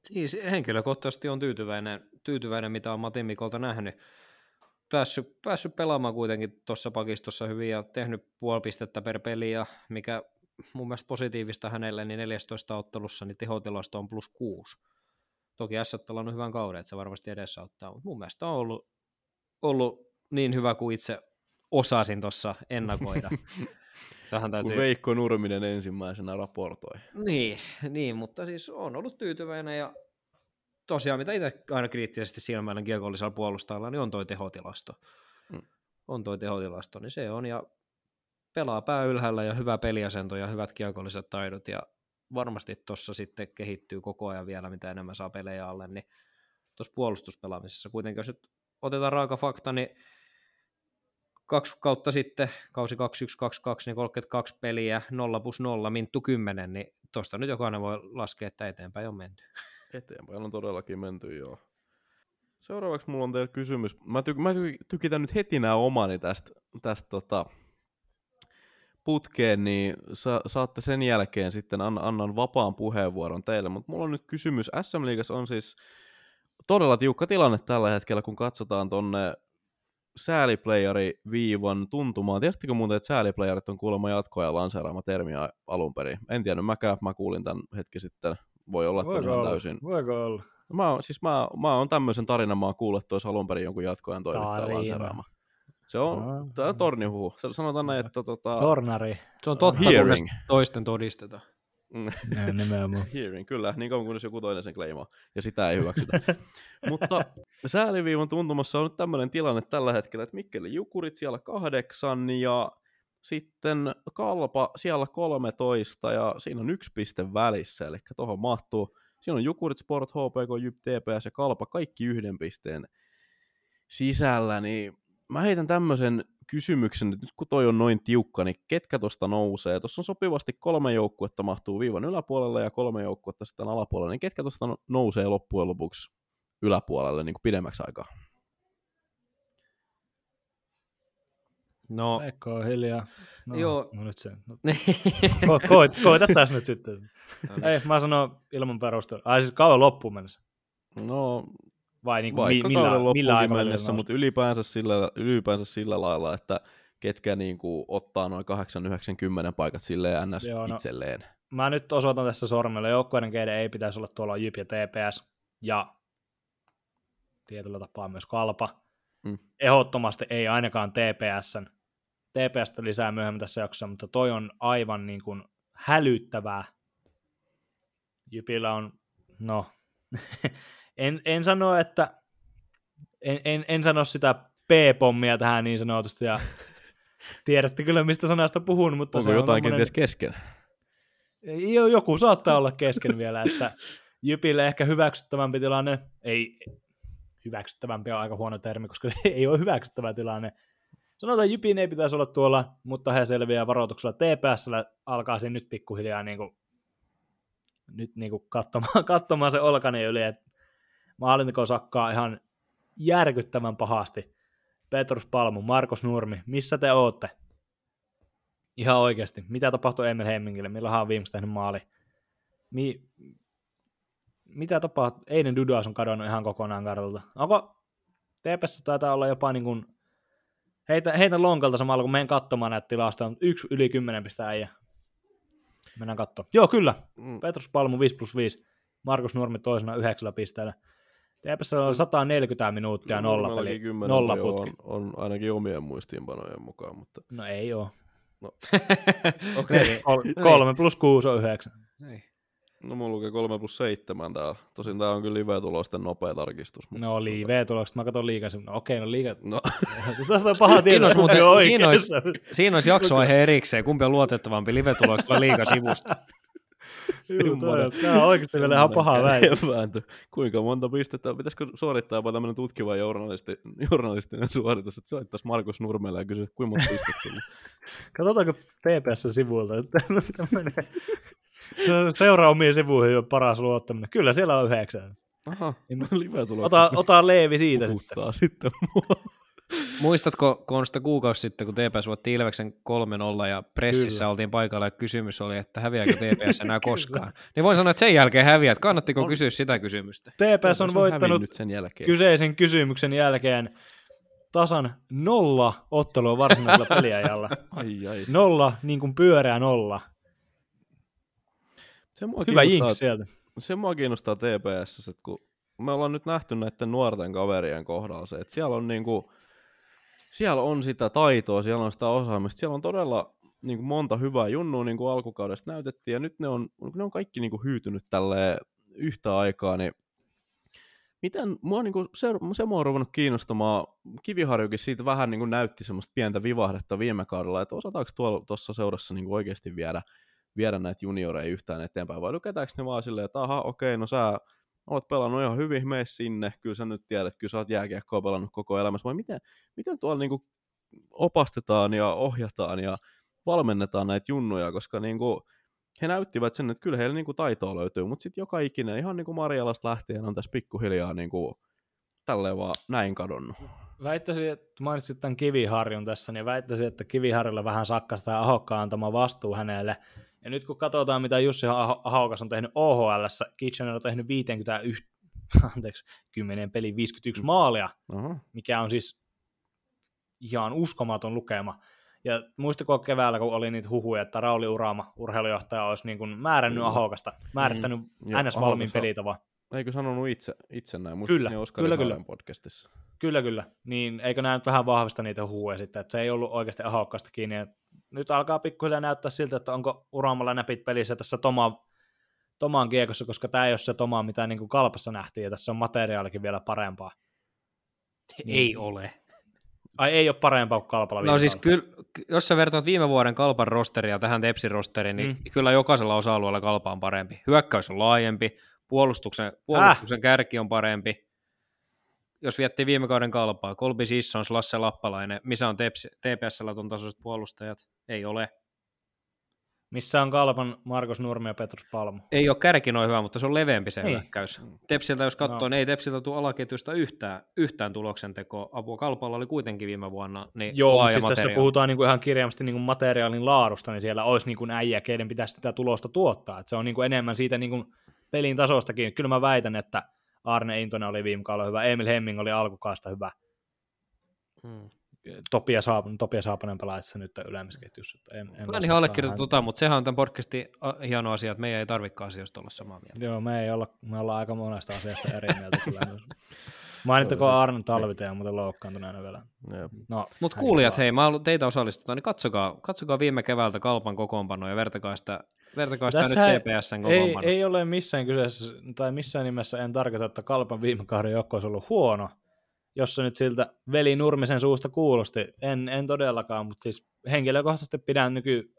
Siis henkilökohtaisesti on tyytyväinen, tyytyväinen mitä on Matin Mikolta nähnyt. Päässyt, päässyt pelaamaan kuitenkin tuossa pakistossa hyvin ja tehnyt puoli pistettä per peli, ja mikä mun mielestä positiivista hänelle, niin 14 ottelussa niin tehotilasto on plus 6. Toki S on hyvän kauden, että se varmasti edesauttaa, mutta mun mielestä on ollut, ollut niin hyvä kuin itse osasin tuossa ennakoida.
Tähän täytyy... Kun Veikko Nurminen ensimmäisenä raportoi.
Niin, niin, mutta siis on ollut tyytyväinen ja tosiaan mitä itse aina kriittisesti silmällä kiekollisella puolustajalla, niin on toi tehotilasto. Hmm. On toi tehotilasto, niin se on ja pelaa pää ylhäällä ja hyvä peliasento ja hyvät kiekolliset taidot ja varmasti tuossa sitten kehittyy koko ajan vielä, mitä enemmän saa pelejä alle, niin tuossa puolustuspelaamisessa kuitenkin, jos nyt otetaan raaka fakta, niin kaksi kautta sitten, kausi 2122, niin 32 peliä, 0 plus 0, minttu 10, niin tuosta nyt jokainen voi laskea, että eteenpäin on menty.
Eteenpäin on todellakin menty, joo. Seuraavaksi mulla on teille kysymys. Mä, ty- mä ty- tykitän nyt heti nämä omani tästä, tästä tota, putkeen, niin sa- saatte sen jälkeen sitten, an- annan vapaan puheenvuoron teille, mutta mulla on nyt kysymys. SM Liigassa on siis todella tiukka tilanne tällä hetkellä, kun katsotaan tonne sääliplayeri-viivan tuntumaan. Tiesittekö muuten, että sääliplayerit on kuulemma jatkoja lanseeraama termiä alun perin? En tiedä, mäkään, mä kuulin tämän hetki sitten. Voi olla, että ihan täysin.
Voiko olla?
Mä, oon, siis mä, mä oon tämmöisen tarinan, mä oon kuullut, että olisi alun perin jonkun jatkoajan toimittaja lanseeraama. Se on, no, tämä on tornihuhu. Sanotaan näin, että tota...
Tornari.
Se on totta, Hearing. toisten todisteta.
Ja, nimenomaan.
Hearing, kyllä, niin kauan kunnes joku toinen sen kleimaa, ja sitä ei hyväksytä. Mutta sääliviivan tuntumassa on nyt tämmöinen tilanne tällä hetkellä, että Mikkeli Jukurit siellä kahdeksan, ja sitten Kalpa siellä 13, ja siinä on yksi piste välissä, eli tuohon mahtuu, siinä on Jukurit, Sport, HPK, Jyp, TPS ja Kalpa, kaikki yhden pisteen sisällä, niin mä heitän tämmöisen kysymyksen, että nyt kun toi on noin tiukka, niin ketkä tuosta nousee? Tuossa on sopivasti kolme joukkuetta mahtuu viivan yläpuolelle ja kolme joukkuetta sitten alapuolelle, niin ketkä tuosta nousee loppujen lopuksi yläpuolelle niin kuin pidemmäksi aikaa?
No, Eikö on hiljaa. No,
joo.
No nyt se. No. ko- ko- koita tässä nyt sitten. No, niin. Ei, mä sanon ilman perustelua. Ai siis kauan loppuun mennessä.
No,
vai niin kuin mi- millä, millä
mennessä, mutta ylipäänsä sillä, ylipäänsä sillä lailla, että ketkä niin kuin ottaa noin 8-90 paikat silleen ns. Joo, no, itselleen.
Mä nyt osoitan tässä sormella, joukkueiden keiden ei pitäisi olla tuolla Jyp ja TPS, ja tietyllä tapaa myös Kalpa. Mm. Ehdottomasti ei ainakaan TPSn. TPStä lisää myöhemmin tässä jaksossa, mutta toi on aivan niin kuin hälyttävää. Jypillä on, no, en, en sano, että en, en, en sano sitä P-pommia tähän niin sanotusti, ja tiedätte kyllä, mistä sanasta puhun, mutta
Onko se jotain tommonen... kenties kesken?
Jo, joku saattaa olla kesken vielä, että Jypille ehkä hyväksyttävämpi tilanne, ei hyväksyttävämpi on aika huono termi, koska ei ole hyväksyttävä tilanne. Sanotaan, Jypin ei pitäisi olla tuolla, mutta he selviää varoituksella TPSllä alkaa se nyt pikkuhiljaa niin kuin, nyt niin kuin katsomaan, katsomaan se olkani yli, että sakkaa ihan järkyttävän pahasti. Petrus Palmu, Markus Nurmi, missä te ootte? Ihan oikeasti. Mitä tapahtui Emil Hemmingille? Milloin on viimeksi tehnyt maali? Mi- mitä tapahtui? Einen Dudas on kadonnut ihan kokonaan kartalta. Onko TPS taitaa olla jopa niin kuin heitä, heitä lonkalta samalla, kun menen katsomaan näitä tilastoja, on yksi yli 10 pistä äijä. Mennään katsomaan. Joo, kyllä. Mm. Petrus Palmu 5 plus 5. Markus Nurmi toisena yhdeksällä pisteellä. TPS on 140 minuuttia nolla peli,
Nurmellakin 10
nolla putki.
On, on, ainakin omien muistiinpanojen mukaan, mutta
No ei oo.
okei. Okay.
Kol- kolme plus kuusi on yhdeksän.
Ei.
No mulla lukee 3 plus 7 täällä. Tosin tää on kyllä live-tulosten nopea tarkistus. mutta-
No live-tulokset, mä katson liikaa. No okei, no liiga.
No,
Tästä on paha
olisi
kumpi
muuten-
on
siinä
oikeassa.
Siinä olisi jaksoaihe erikseen, kumpi on luotettavampi live-tulokset vai liigasivusta.
Joo, toi on- oikeasti vielä ihan paha.
Vääntö. Kuinka monta pistettä? Pitäisikö suorittaa jopa tämmöinen tutkiva journalisti, journalistinen suoritus, että soittaisi Markus Nurmelle ja kysyisi, kuinka monta pistettä sulla?
Katsotaanko TPS-sivuilta, että menee. Seuraa omiin sivuihin on paras luottaminen. Kyllä siellä on yhdeksän.
Aha,
Niin
live tulokset.
Ota, ota Leevi siitä sitten.
Puhuttaa sitten mua.
Muistatko, kun on sitä kuukausi sitten, kun TPS voitti Ilveksen 3-0 ja pressissä
Kyllä.
oltiin paikalla ja kysymys oli, että häviääkö TPS enää koskaan. Niin voin sanoa, että sen jälkeen häviät. Kannattiko
On.
kysyä sitä kysymystä?
TPS on voittanut
hävinnyt sen jälkeen.
kyseisen kysymyksen jälkeen tasan nolla ottelua varsinaisella peliajalla.
Ai ai.
Nolla, niin kuin pyöreä nolla.
Se mua
Hyvä
kiinnostaa-
jinx sieltä.
se mua kiinnostaa TPS, että kun me ollaan nyt nähty näiden nuorten kaverien kohdalla se, että siellä on niinku, siellä on sitä taitoa, siellä on sitä osaamista, siellä on todella niinku monta hyvää junnua niin kuin alkukaudesta näytettiin, ja nyt ne on, ne on kaikki niinku hyytynyt tälle yhtä aikaa, niin miten, mua niinku, se, se mua on ruvennut kiinnostamaan, Kiviharjukin siitä vähän niinku näytti semmoista pientä vivahdetta viime kaudella, että osataanko tuolla tuossa seurassa niinku oikeasti viedä viedä näitä junioreja yhtään eteenpäin, vai lykätäänkö ne vaan silleen, että aha, okei, no sä oot pelannut ihan hyvin, mene sinne, kyllä sä nyt tiedät, kyllä sä oot jääkiekkoa pelannut koko elämässä, vai miten, miten tuolla niinku opastetaan ja ohjataan ja valmennetaan näitä junnuja, koska niinku, he näyttivät sen, että kyllä heillä niinku taitoa löytyy, mutta sitten joka ikinen, ihan niin kuin Marjalasta lähtien on tässä pikkuhiljaa niinku, tälleen vaan näin kadonnut.
Väittäisin, että mainitsit tämän Kiviharjun tässä, niin väittäisin, että Kiviharjulla vähän sakkasta ja Ahokkaan antama vastuu hänelle. Ja nyt kun katsotaan, mitä Jussi Ahokas on tehnyt OHL, Kitchener on tehnyt 51, anteeksi, 10 peli 51 maalia,
Aha.
mikä on siis ihan uskomaton lukema. Ja muistako keväällä, kun oli niitä huhuja, että Rauli Urama, urheilujohtaja, olisi niin kuin määrännyt
Kyllä.
Ahokasta, määrittänyt
Joo,
ns. valmiin pelitavan.
Eikö sanonut itse, itse näin?
Kyllä,
Oskari
kyllä, kyllä.
Saaren podcastissa.
Kyllä, kyllä. Niin eikö nämä nyt vähän vahvista niitä huhuja sitten, että se ei ollut oikeasti ahokkaasta kiinni. Ja nyt alkaa pikkuhiljaa näyttää siltä, että onko Uramalla näpit pelissä tässä Toma, Tomaan kiekossa, koska tämä ei ole se Toma, mitä niin kuin kalpassa nähtiin, ja tässä on materiaalikin vielä parempaa.
Ei ole.
Ai ei ole parempaa kuin kalpalla
No siis kyllä, jos sä vertaat viime vuoden kalpan rosteria tähän Tepsin rosteriin, niin
Mm.
kyllä jokaisella osa-alueella kalpa on parempi. Hyökkäys on laajempi, puolustuksen, puolustuksen kärki on parempi. Jos viettiin viime kauden kalpaa, Kolbi Sissons, Lasse Lappalainen, missä on TPSllä ton tasoiset puolustajat? Ei ole.
Missä on kalpan Markus Nurmi ja Petrus Palmu?
Ei ole kärki noin hyvä, mutta se on leveämpi se
Niin.
hyökkäys. Tepsiltä jos katsoo,
No.
niin ei Tepsiltä tule alaketjusta yhtään, yhtään tuloksentekoa. Apua Kalpalla oli kuitenkin viime vuonna. Niin
Joo, mutta siis tässä puhutaan niinku ihan kirjaimasti niinku materiaalin laadusta, niin siellä olisi niinku äijä, keiden pitäisi sitä tulosta tuottaa. Et se on niinku enemmän siitä niinku pelin tasostakin. Kyllä mä väitän, että Arne Intonen oli viime kaudella hyvä, Emil Hemming oli alkukaasta hyvä.
Mm.
Topia, Saap- Topia Saapanen pelaa itse nyt ylemmässä ketjussa. En, en
Mä en ihan allekirjoita tota, mutta sehän on tämän podcastin hieno asia, että meidän ei tarvikaan asioista olla samaa mieltä.
Joo, me ei olla, me ollaan aika monesta asiasta eri mieltä kyllä. Mainittakoon
Joo, siis-
Arne Talviteen muuten loukkaantuneena vielä.
Jep.
No,
Mutta kuulijat, hei, mä haluan teitä osallistutaan, niin katsokaa, katsokaa viime keväältä Kalpan kokoonpanoa ja vertakaa sitä, vertakaa sitä
Tässä
nyt TPSn
ei, ei ole missään kyseessä, tai missään nimessä en tarkoita, että Kalpan viime kauden joukko olisi ollut huono, jos se nyt siltä veli Nurmisen suusta kuulosti. En, en todellakaan, mutta siis henkilökohtaisesti pidän nyky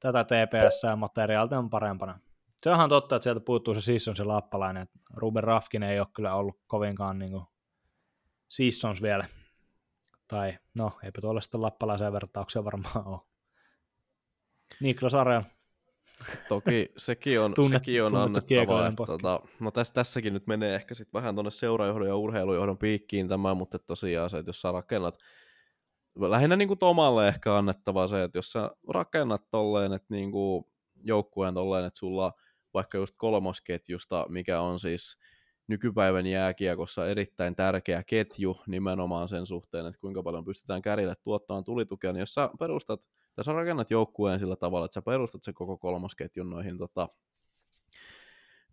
tätä TPS materiaalta on parempana. Se onhan totta, että sieltä puuttuu se Sissons ja Lappalainen. että Ruben Rafkin ei ole kyllä ollut kovinkaan niin kuin Sissons vielä. Tai no, eipä tuolla sitten lappalaisen vertauksia varmaan ole. Niklas Arel.
Toki sekin on,
Tunnettu-
sekin on annettava. Että, tota, no tässä, tässäkin nyt menee ehkä sit vähän tuonne seurajohdon ja urheilujohdon piikkiin tämä, mutta tosiaan se, että jos sä rakennat, lähinnä niin kuin Tomalle ehkä annettava se, että jos sä rakennat tolleen, että niin kuin joukkueen tolleen, että sulla vaikka just kolmosketjusta, mikä on siis nykypäivän jääkiekossa erittäin tärkeä ketju nimenomaan sen suhteen, että kuinka paljon pystytään kärille tuottamaan tulitukea, niin jos sä perustat, tai sä rakennat joukkueen sillä tavalla, että sä perustat sen koko kolmosketjun noihin tota,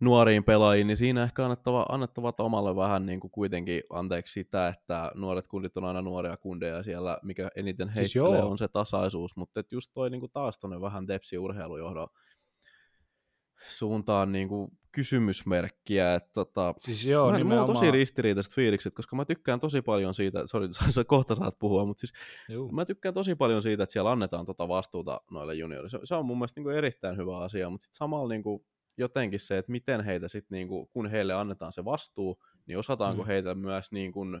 nuoriin pelaajiin, niin siinä ehkä annettava, annettava Tomalle vähän niin kuin kuitenkin anteeksi sitä, että nuoret kundit on aina nuoria kundeja siellä, mikä eniten
Siis
heittelee
joo.
on se tasaisuus, mutta et just toi niin kuin taas tonne vähän tepsi urheilujohdon suuntaan niin kuin kysymysmerkkiä, että tota,
Siis joo,
Mä, mulla on tosi ristiriitaiset fiilikset, koska mä tykkään tosi paljon siitä, sori, sä kohta saat puhua, mutta siis
Juu.
mä tykkään tosi paljon siitä, että siellä annetaan tota vastuuta noille juniorille. Se, se on mun mielestä niin kuin erittäin hyvä asia, mutta sitten samalla niin kuin jotenkin se, että miten heitä sitten, niin kuin, kun heille annetaan se vastuu, niin osataanko
Mm.
mm. heitä myös, niin kuin,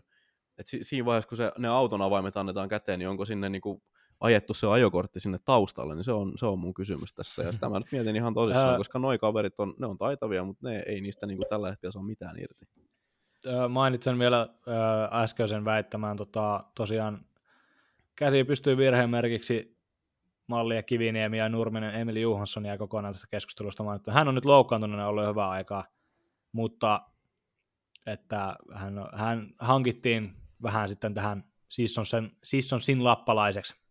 että si, siinä vaiheessa, kun se, ne auton avaimet annetaan käteen, niin onko sinne niin kuin, ajettu se ajokortti sinne taustalle, niin se on, se on mun kysymys tässä. Ja sitä mä nyt mietin ihan tosissaan,
Ää.
koska noi kaverit on, ne on taitavia, mutta ne ei niistä niin kuin, tällä hetkellä saa mitään irti.
Ö, mainitsen vielä ö, äskeisen väittämään, tota, tosiaan käsi pystyy virheen merkiksi Mallia Kiviniemi ja Nurminen Emili Juhansson ja kokonaan tästä keskustelusta mainittu. Hän on nyt loukkaantuneena ollut jo hyvää aikaa, mutta että hän, hän hankittiin vähän sitten tähän Sissonsen, Sissonsin lappalaiseksi.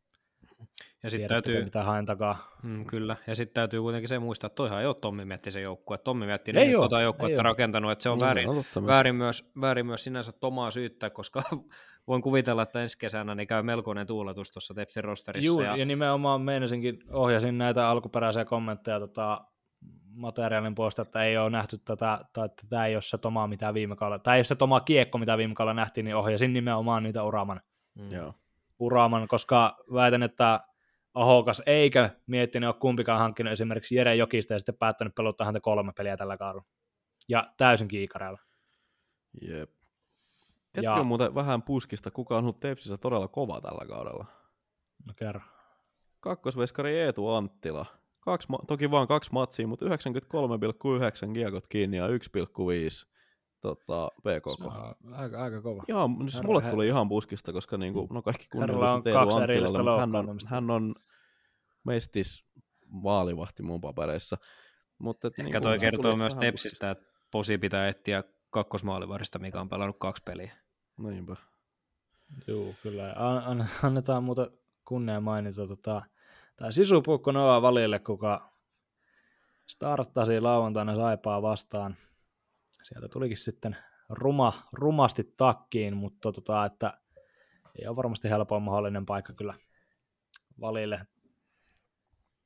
Ja sitten täytyy,
mitä haen takaa.
mm, kyllä, ja sitten täytyy kuitenkin se muistaa, että toihan ei ole Tommi Mietti se joukkue. Tommi Mietti
Ei
ei
oo,
tuota joukkuetta rakentanut, että se on
No,
väärin, väärin, myös, väärin myös sinänsä Tomaa syyttää, koska voin kuvitella, että ensi kesänä niin käy melkoinen tuuletus tuossa Tepsin rosterissa.
Juu,
ja,
ja, nimenomaan meinasinkin, ohjasin näitä alkuperäisiä kommentteja tota, materiaalin puolesta, että ei ole nähty tätä, tai että tämä ei ole se Toma, mitä viime kaudella, tai ei ole se Toma Kiekko, mitä viime kaudella nähtiin, niin ohjasin nimenomaan niitä Uraman,
mm,
Joo.
Uraman koska väitän, että Ahokas eikä miettinyt ole kumpikaan hankkinut esimerkiksi Jere Jokista ja sitten päättänyt peluttaa häntä kolme peliä tällä kaudella. Ja täysin kiikareilla.
Jep.
Ja-
Tiedätkö muuten vähän puskista, kuka on ollut Tepsissä todella kova tällä kaudella?
No kerro.
Kakkosveskari Eetu Anttila. Kaksi, ma- toki vain kaksi matsia, mutta 93,9 kiekot kiinni ja 1,5 tota, PKK.
on aika, aika kova.
Ihan, siis
Herra-
mulle tuli ihan puskista, koska niinku, no kaikki
Herralla on erillistä
Anttilalle, mutta hän on, hän on mestis maalivahti mun papereissa. Mutta, et
Ehkä
niinku,
toi kertoo myös Tepsistä, että Posi pitää etsiä kakkosmaalivarista, mikä on pelannut kaksi peliä.
Niinpä.
Joo, kyllä. An- an- annetaan muuta kunnia mainita tota, tämä sisupukko Noa Valille, kuka starttasi lauantaina Saipaa vastaan. Sieltä tulikin sitten ruma, rumasti takkiin, mutta tota, että ei ole varmasti helpoin mahdollinen paikka kyllä Valille.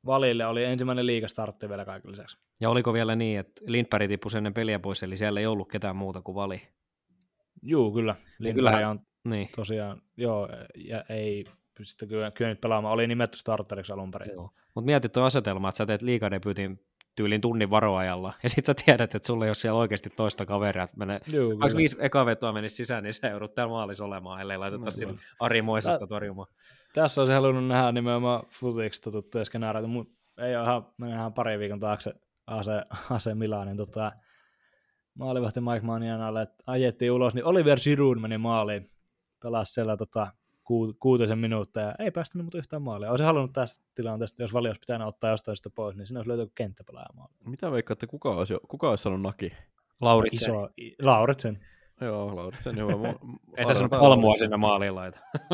Valille oli ensimmäinen liikastartti vielä kaiken lisäksi.
Ja oliko vielä niin, että Lindberg tippui ennen peliä pois, eli siellä ei ollut ketään muuta kuin Vali.
Juu, kyllä. Lindberg on
Niin.
tosiaan, joo, ja ei sitten kyllä kyennyt pelaamaan. Oli nimetty starteriksi alun perin.
Mutta mietit tuo asetelma, että sä teet liikadebyytin tyylin tunnin varoajalla, ja sit sä tiedät, että sulla ei ole siellä oikeasti toista kaveria, että menee,
Juu,
vaikka viisi eka vetoa menisi sisään, niin sä joudut täällä maalissa olemaan, ellei laiteta
No,
sinne
kyllä.
Ari Moisesta torjumaan.
Tässä olisi halunnut nähdä nimenomaan futiksi tuttuja skenaarioita, mutta ei ole ihan, mennään pari viikon taakse AC, AC Milanin tota, maalivahti Mike Manianalle, että ajettiin ulos, niin Oliver Giroud meni maaliin, pelasi siellä tota, ku, kuutisen minuuttia ja ei päästänyt mutta yhtään maalia. Olisin halunnut tästä tilanteesta, jos valios pitänyt ottaa jostain sitä pois, niin siinä olisi löytynyt kenttäpelaaja maali.
Mitä veikkaatte, kuka olisi, kuka olisi saanut naki?
Lauritsen.
Iso, i, Lauritsen.
Joo, Lauritsen, hyvä. Mu-
Ei tässä
arvataan
palmua sinne maaliin laita.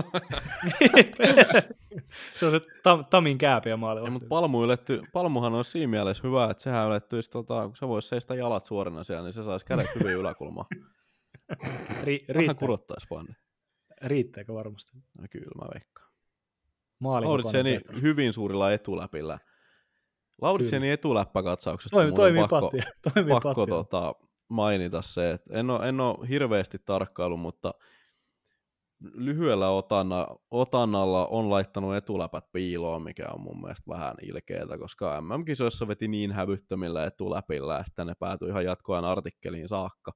se on se tam, Tamin kääpiä maali.
Ei, mutta palmu yletty, palmuhan on siinä mielessä hyvä, että sehän ylettyisi, tota, kun se voisi seistä jalat suorana siellä, niin se saisi kädet hyvin yläkulmaan.
Ri,
Vähän kurottaisi vaan.
Riittääkö varmasti?
No, kyllä mä veikkaan. Lauritseni hyvin suurilla etuläpillä. Lauritsenin etuläppäkatsauksesta
Toimi, toimii
pakko,
pattia. Toimii
pakko
pattia.
tota, mainita se, että en ole, en ole hirveästi tarkkailu, mutta lyhyellä otanna, otannalla on laittanut etuläpät piiloon, mikä on mun mielestä vähän ilkeätä, koska MM-kisoissa veti niin hävyttömillä etuläpillä, että ne päätyi ihan jatkoajan artikkeliin saakka.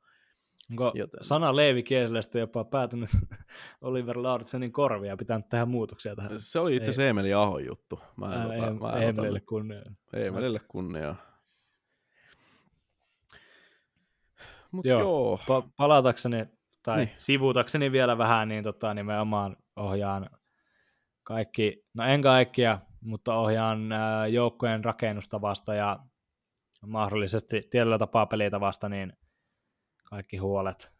Onko
Joten-
sana Leivi Kieselestä jopa päätynyt Oliver Lauritsenin korvia pitänyt tehdä muutoksia tähän?
Se oli itse asiassa Emeli Ahon juttu. Mä en,
Ää,
ota,
em- Emelille kunnia.
Emelille kunniaa. Mut
Joo.
joo.
Pa- palatakseni tai niin. Sivutakseni vielä vähän, niin tota, nimenomaan ohjaan kaikki, no en kaikkia, mutta ohjaan ää, joukkojen rakennustavasta ja mahdollisesti tietyllä tapaa pelitavasta, niin kaikki huolet,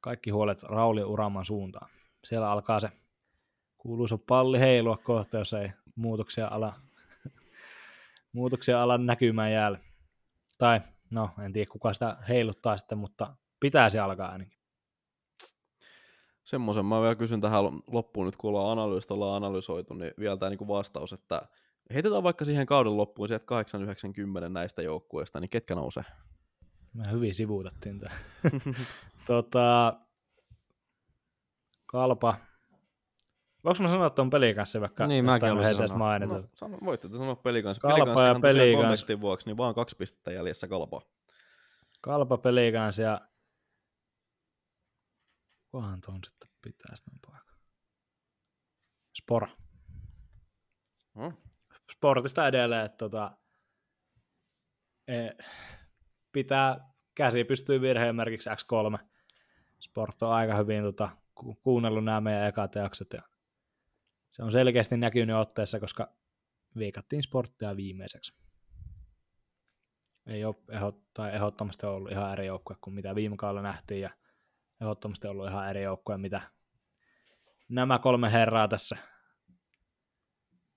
kaikki huolet Rauli Uraman suuntaan. Siellä alkaa se kuuluisa palli heilua kohta, jos ei muutoksia ala, muutoksia ala näkymään jäällä. Tai no en tiedä kuka sitä heiluttaa sitten, mutta pitäisi alkaa ainakin.
Semmoisen mä vielä kysyn tähän loppuun nyt, kun ollaan analyysistä ollaan analysoitu, niin vielä tämä niinku vastaus, että heitetään vaikka siihen kauden loppuun sieltä 8-90 näistä joukkueista, niin ketkä nousee?
Me hyvin sivuutettiin tämä. tota, kalpa. Voinko mä sanoa tuon pelin kanssa vaikka?
Niin, mäkin
heitä
sanoa.
mainita.
No, sano, voitte te sanoa pelikanssi.
Kalpa ja
Pelikanssi
Pelikans.
kontekstin vuoksi, niin vaan kaksi pistettä jäljessä kalpaa.
Kalpa peli kanssa ja kuhan tuon sitten pitäisi tämän paikan. Spora.
No,
Sportista edelleen, että tota, e, pitää käsi pystyy virheen merkiksi X3. Sport on aika hyvin tota, ku- kuunnellut nämä meidän ekat jaksot ja se on selkeästi näkynyt otteessa, koska viikattiin sporttia viimeiseksi. Ei ole eho, tai ehdottomasti ollut ihan eri joukkue kuin mitä viime kaudella nähtiin ja ehdottomasti ollut ihan eri joukkue, mitä nämä kolme herraa tässä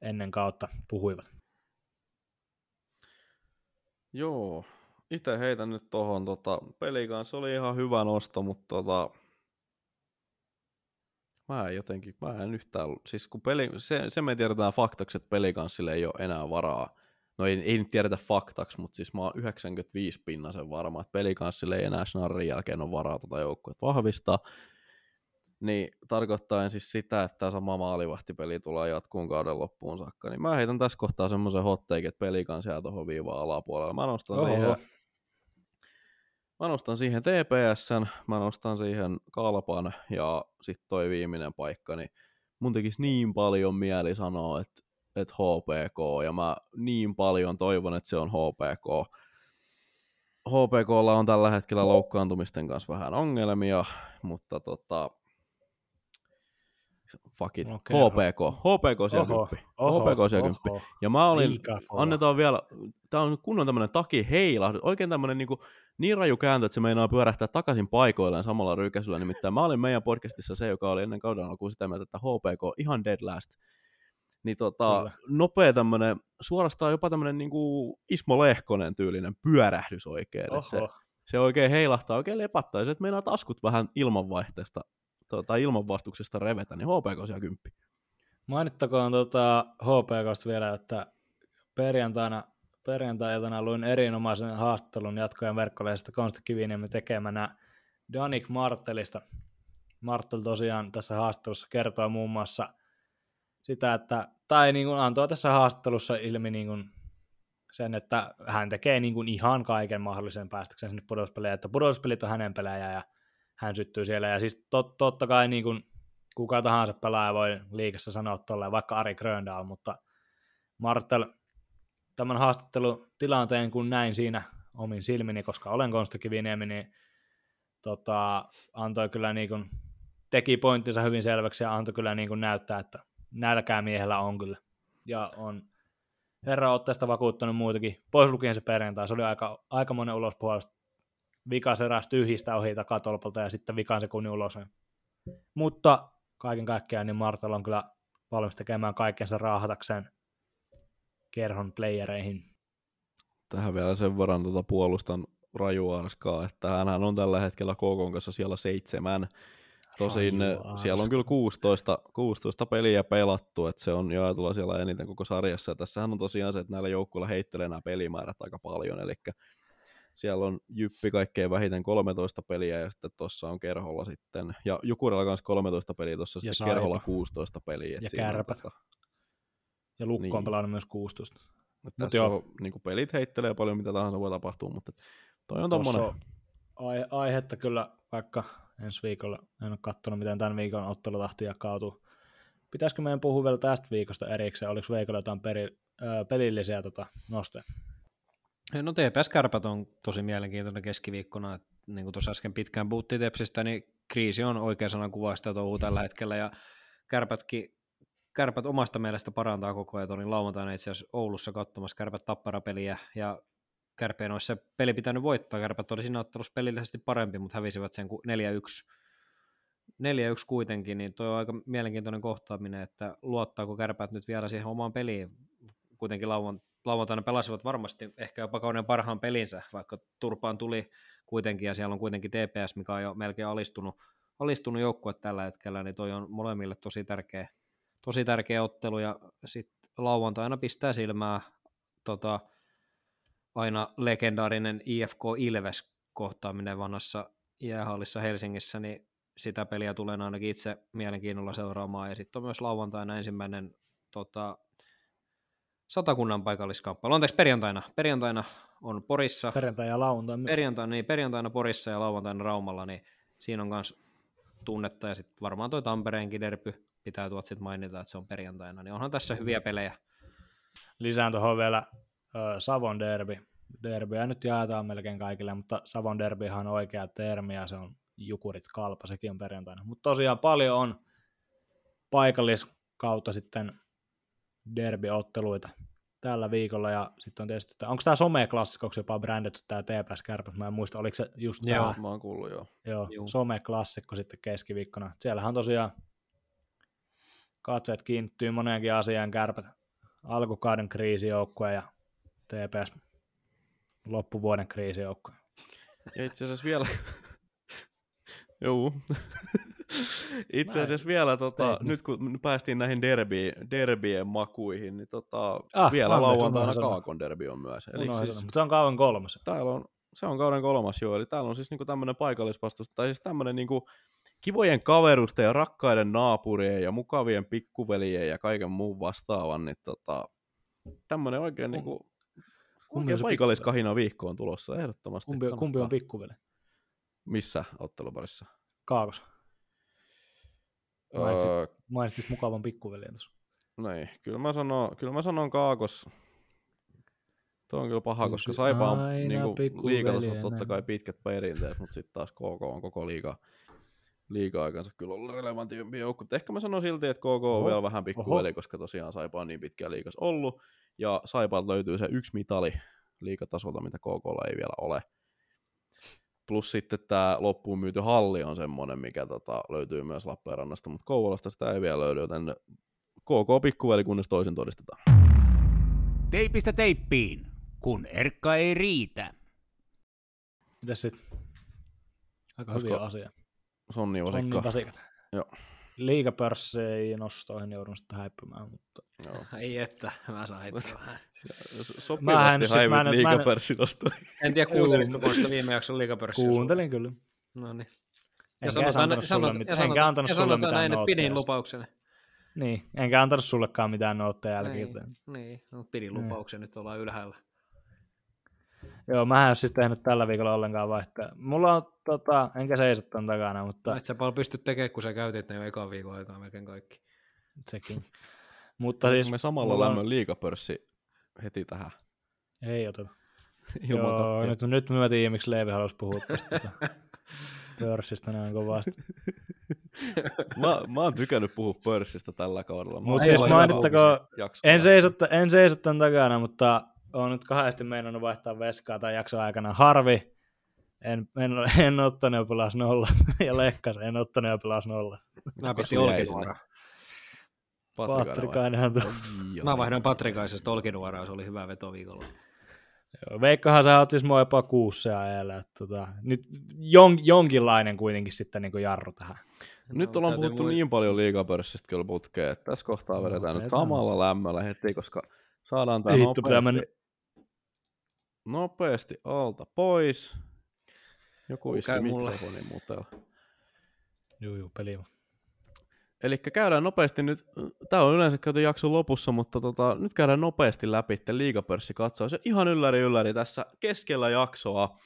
ennen kautta puhuivat.
Joo, itse heitän nyt tohon tota, pelikanssa oli ihan hyvä nosto, mutta tota, mä en jotenkin, mä en yhtään, siis kun peli, se, se me tiedetään faktaksi, että pelikanssille ei ole enää varaa, no ei, ei nyt tiedetä faktaksi, mutta siis mä oon 95 pinnasen varma, että pelikanssille ei enää Schnarrin jälkeen ole varaa tota joukkuetta vahvistaa, niin tarkoittaa siis sitä, että tämä sama maalivahtipeli tulee jatkuun kauden loppuun saakka, niin mä heitän tässä kohtaa semmoisen hot take, että pelikanssa jää tuohon viivaan alapuolella. Mä nostan
Oho.
siihen Mä nostan siihen TPSn, mä nostan siihen Kalpan ja sitten toi viimeinen paikka, niin mun tekisi niin paljon mieli sanoa, että, että HPK, ja mä niin paljon toivon, että se on HPK. HPKlla on tällä hetkellä loukkaantumisten kanssa vähän ongelmia, mutta tota, fuck it,
Okei,
HPK, HPK siellä
Oho,
kymppi.
oho,
HPK siellä kymppi.
oho.
Ja mä olin,
Liikaa
annetaan vielä, tää on kunnon tämmönen taki heilahdus, oikein tämmönen niinku, niin raju kääntö, että se meinaa pyörähtää takaisin paikoilleen samalla rykäisyllä. Nimittäin mä olin meidän podcastissa se, joka oli ennen kauden alkuun sitä mieltä, että HPK ihan dead last. Niin tota,
Kyllä.
nopea tämmönen, suorastaan jopa tämmönen niinku Ismo Lehkonen tyylinen pyörähdys oikein. että se, se oikein heilahtaa, oikein lepattaa, ja se, että meinaa taskut vähän ilmanvaihteesta tai ilmanvastuksesta revetä, niin HPK siellä kymppi.
Mainittakoon tuota HPKsta vielä, että perjantaina, perjantai-iltana luin erinomaisen haastattelun jatkojen verkkolehdestä Konsta Kiviniemen tekemänä Danik Marttelista. Marttel tosiaan tässä haastattelussa kertoo muun muassa sitä, että, tai niin kuin antoi tässä haastattelussa ilmi niin kuin sen, että hän tekee niin kuin ihan kaiken mahdollisen päästäkseen sinne pudotuspeleihin, että pudotuspelit on hänen pelejä ja hän syttyy siellä. Ja siis tot, totta kai niin kuin kuka tahansa pelaaja voi liikassa sanoa tolleen, vaikka Ari Gröndal, mutta Martel tämän haastattelutilanteen, kun näin siinä omin silmini, koska olen Konsta Kiviniemi, niin tota, antoi kyllä niin kuin, teki pointtinsa hyvin selväksi ja antoi kyllä niin kuin näyttää, että nälkää miehellä on kyllä. Ja on herra otteesta vakuuttanut muutakin, pois lukien se perjantai, se oli aika, aika monen ulospuolesta vikas eräs tyhjistä ohi takatolpalta ja sitten vikan sekunnin ulos. Mutta kaiken kaikkiaan niin Martel on kyllä valmis tekemään kaikkensa raahatakseen kerhon playereihin.
Tähän vielä sen verran tuota puolustan Raju Arskaa, että hän on tällä hetkellä KK kanssa siellä seitsemän. Tosin eh,
Arska.
siellä on kyllä 16, 16 peliä pelattu, että se on jaetulla siellä eniten koko sarjassa. Ja tässähän on tosiaan se, että näillä joukkueilla heittelee nämä pelimäärät aika paljon, eli siellä on Jyppi kaikkein vähiten 13 peliä ja sitten tuossa on Kerholla sitten, ja Jukurilla kanssa 13 peliä, tuossa sitten
Saipa.
Kerholla 16 peliä.
Ja Kärpät.
tota-
Ja Lukko
Niin.
on pelannut myös 16.
Et
Mut
tässä on, niin kuin pelit heittelee paljon, mitä tahansa voi tapahtua, mutta toi on
Tuossa
tommonen.
on aihe- aihetta kyllä, vaikka ensi viikolla en ole katsonut, miten tämän viikon ottelutahti jakautuu. Pitäisikö meidän puhua vielä tästä viikosta erikseen? Oliko Veikolla jotain peri, ö, pelillisiä tota, nostoja?
No TPS-kärpät on tosi mielenkiintoinen keskiviikkona, niin kuin tuossa äsken pitkään puhuttiin Tepsistä, niin kriisi on oikea sanan kuva sitä touhua tällä hetkellä, ja kärpätkin, kärpät omasta mielestä parantaa koko ajan, olin lauantaina itse asiassa Oulussa katsomassa kärpät tapparapeliä, ja kärpeen olisi se peli pitänyt voittaa, kärpät oli siinä ottelussa pelillisesti parempi, mutta hävisivät sen ku- 4-1, 4-1 kuitenkin, niin tuo on aika mielenkiintoinen kohtaaminen, että luottaako kärpät nyt vielä siihen omaan peliin, kuitenkin lauan, lauantaina pelasivat varmasti ehkä jopa kauden parhaan pelinsä, vaikka Turpaan tuli kuitenkin, ja siellä on kuitenkin TPS, mikä on jo melkein alistunut, alistunut joukkue tällä hetkellä, niin toi on molemmille tosi tärkeä, tosi tärkeä ottelu, ja sitten lauantaina pistää silmää tota, aina legendaarinen IFK Ilves kohtaaminen vanhassa jäähallissa Helsingissä, niin sitä peliä tulen ainakin itse mielenkiinnolla seuraamaan, ja sitten on myös lauantaina ensimmäinen tota, satakunnan paikalliskamppailu. Anteeksi, perjantaina. Perjantaina on Porissa.
Perjantai ja lauantai myös.
Perjantaina, niin, perjantaina Porissa ja lauantaina Raumalla, niin siinä on myös tunnetta, ja sitten varmaan tuo Tampereenkin derpy pitää tuot sitten mainita, että se on perjantaina, niin onhan tässä hyviä pelejä.
Lisään tuohon vielä ö, Savon derby. Derbyä nyt jaetaan melkein kaikille, mutta Savon derbyhan on oikea termi ja se on Jukurit Kalpa, sekin on perjantaina. Mutta tosiaan paljon on paikalliskautta sitten derbyotteluita tällä viikolla ja sitten on tietysti, että onko tämä someklassikoksi jopa brändetty tämä TPS Kärpät, mä en muista, oliko se just
Joo.
tämä
Mä oon kuullut joo.
joo,
Juu.
someklassikko sitten keskiviikkona. Siellähän on tosiaan katseet kiinnittyy moneenkin asiaan kärpät alkukauden kriisijoukkue ja TPS loppuvuoden kriisijoukkue.
Ja itse asiassa vielä... Joo. itse asiassa vielä, tota, nyt kun päästiin näihin derby, derbien makuihin, niin tota,
Ah,
vielä lauantaina. Kaakon derby on myös. Eli
Unohdin
siis,
se on kauan kolmas.
täällä on, se on kauden kolmas jo, eli täällä on siis niinku tämmöinen paikallisvastus, tai siis tämmöinen niinku kivojen kaverusten ja rakkaiden naapurien ja mukavien pikkuveljen ja kaiken muun vastaavan, niin tota, tämmöinen oikein
kumpi on
oikein paikalliskahina viikko on tulossa ehdottomasti.
Kumpi, kumpi on pikkuveli?
Missä otteluparissa?
Kaakos. Mainitsit-
Öö,
Mainitsit mukavan pikkuveljen tuossa.
Niin, kyllä mä sanon, kyllä mä sanon Kaakos. Tuo on kyllä paha, koska Saipa on niin liikatasolla
pikkuveljenä.
totta kai pitkät perinteet, mutta sitten taas KK on koko liiga, liiga-aikansa kyllä ollut relevantimpi joukko. Mutta Ehkä mä sanon silti, että KK on
Oho,
vielä vähän pikkuveli, koska tosiaan Saipa on niin pitkään liigas ollut. Ja Saipalta löytyy se yksi mitali liigatasolta, mitä KKlla ei vielä ole. Plus sitten tämä loppuun myyty halli on semmoinen, mikä tota, löytyy myös Lappeenrannasta, mutta Kouvolasta sitä ei vielä löydy, joten KK pikkuveli, kunnes toisin todistetaan.
Teipistä teippiin, kun erkka ei riitä.
Mitäs sit? Aika
Olisiko
hyviä asia.
Sonni
Onni
Osikka.
vasikat.
Joo.
Liigapörsseihin nostoihin joudun sitten häippymään, mutta
Joo.
Ei että, mä saan heittää vähän.
Sopivasti
siis- mä en- mä en-
tiedä, kuuntelisitko sitä viime jakson liigapörssiä.
kuuntelin kyllä.
No niin.
Enkä edes antanut sulle, mit- enkä antanut sulle
sanotaan
mitään
näin, että
nootteja.
pidin lupaukseni.
Niin, enkä antanut sullekaan mitään nootteja jälkikäteen.
Niin, niin, no, pidin
Niin.
lupauksen, nyt ollaan ylhäällä.
Joo, mä en ole siis tehnyt tällä viikolla ollenkaan vaihtoa. Mulla on, tota, enkä seiso ton takana, mutta
Et sä paljon pysty tekemään, kun sä käytit ne jo ekan viikon aikaa melkein kaikki.
sekin. mutta siis
Me samalla
mulla on-
lämmön liigapörssi heti tähän.
Ei oteta.
Ilman
Joo,
kattia.
nyt, nyt mä tiedän, miksi Leevi halusi puhua tästä tota, pörssistä näin kovasti.
mä, mä oon tykännyt puhua pörssistä tällä kaudella. Mä
Mut
oon
siis mainittakoon- En seiso, en seiso tämän takana, mutta olen nyt kahdesti meinannut vaihtaa veskaa tämän jakson aikana. Harvi, en, en, en ottanut ja pelas nolla. ja Lekkas, en ottanut ja pelas nolla.
Mä pistin olkinuoraan.
Patrikainenhan tuo.
Ai,
Mä
ai.
vaihdoin Patrikaisesta olkinuoraan, se oli hyvä veto viikolla.
Joo, Veikkahan sä oot siis mua jopa kuussa ajalla. Tota, nyt jon, jonkinlainen kuitenkin sitten niin jarru tähän.
Nyt
No,
ollaan puhuttu
mui-
niin paljon liigapörssistä kyllä putkeen, että tässä kohtaa
No,
vedetään nyt
otetaan
samalla
nyt.
lämmöllä heti, koska saadaan tämä
pitää
nopeasti,
mennä-
nopeasti alta pois. Joku iski mikrofonin muuten.
Juu, juu, peli.
Eli käydään nopeasti nyt, tämä on yleensä käyty jakson lopussa, mutta tota, nyt käydään nopeasti läpi sitten liigapörssikatsaus. Ja ihan ylläri ylläri tässä keskellä jaksoa.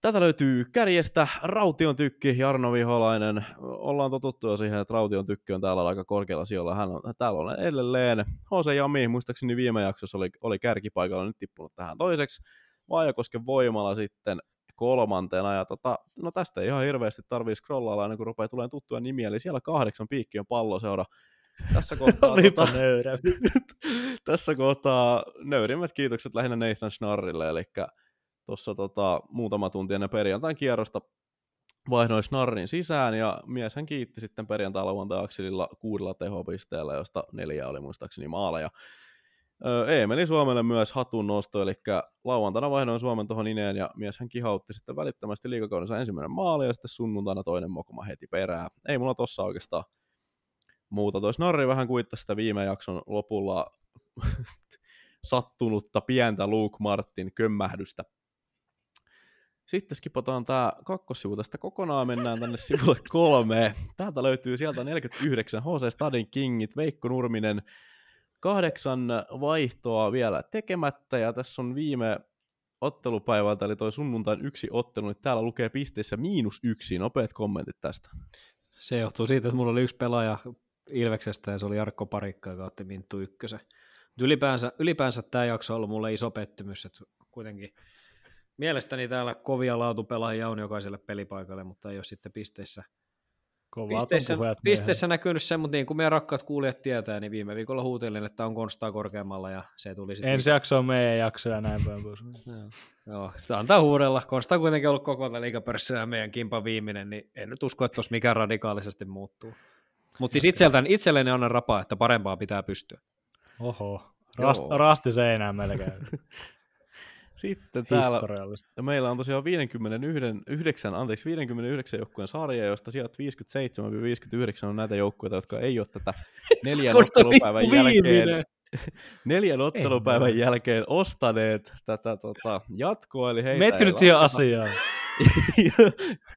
Tätä löytyy kärjestä Raution tykki, Jarno Viholainen. Ollaan totuttu jo siihen, että Raution tykki on täällä aika korkealla sijoilla. Hän on, täällä on edelleen. H.C. Jami, muistaakseni viime jaksossa oli, oli kärkipaikalla, nyt tippunut tähän toiseksi. Vaajakosken voimalla sitten kolmantena. Ja tota, no tästä ei ihan hirveästi tarvii scrollailla ennen kuin rupeaa tulemaan tuttuja nimiä. Eli siellä kahdeksan piikkiön palloseura. Tässä kohtaa, tota,
nöyrä.
tässä kohtaa nöyrimmät kiitokset lähinnä Nathan Schnarrille, eli tuossa tota, muutama tunti ennen perjantain kierrosta vaihdoin Schnarrin sisään, ja mies hän kiitti sitten perjantai lauantai akselilla kuudella tehopisteellä, josta neljä oli muistaakseni maaleja. Eemeli Suomelle myös hatun nosto, eli lauantaina vaihdoin Suomen tuohon Ineen ja mies hän kihautti sitten välittömästi liikakaudensa ensimmäinen maali ja sitten sunnuntaina toinen mokoma heti perään. Ei mulla tossa oikeastaan muuta. Tois Narri vähän kuittasi sitä viime jakson lopulla sattunutta pientä Luke Martin kömmähdystä. Sitten skipataan tämä kakkossivu tästä kokonaan, mennään tänne sivulle kolme. Täältä löytyy sieltä 49 HC Stadin Kingit, Veikko Nurminen, kahdeksan vaihtoa vielä tekemättä, ja tässä on viime ottelupäivältä, eli toi sunnuntain yksi ottelu, niin täällä lukee pisteissä miinus yksi. Nopeat kommentit tästä.
Se johtuu siitä, että mulla oli yksi pelaaja Ilveksestä, ja se oli Jarkko Parikka, joka otti Minttu ykkösen. Ylipäänsä, ylipäänsä tämä jakso on ollut mulle iso pettymys, että kuitenkin mielestäni täällä kovia laatupelaajia on jokaiselle pelipaikalle, mutta ei ole sitten pisteissä,
Kovaa
pisteissä,
pisteissä,
näkynyt se, mutta niin kuin meidän rakkaat kuulijat tietää, niin viime viikolla huutelin, että on Konstaa korkeammalla ja se tuli sitten...
Ensi jakso on meidän jakso ja näin päin pois.
Joo, joo, sitä antaa huudella. Konsta on kuitenkin ollut koko ajan liikapörssissä ja meidän kimpa viimeinen, niin en nyt usko, että tuossa mikään radikaalisesti muuttuu. Mutta siis itseltään, itselleni annan rapaa, että parempaa pitää pystyä.
Oho, Rast, rasti seinään melkein.
Sitten täällä meillä on tosiaan 51, 9, anteeksi, 59 joukkueen sarja, josta sieltä 57-59 on näitä joukkueita, jotka ei ole tätä neljän
Konsta
ottelupäivän jälkeen, neljän ottelupäivän jälkeen ostaneet tätä tota, jatkoa, eli heitä
Meetkö
ei
nyt siihen asiaan?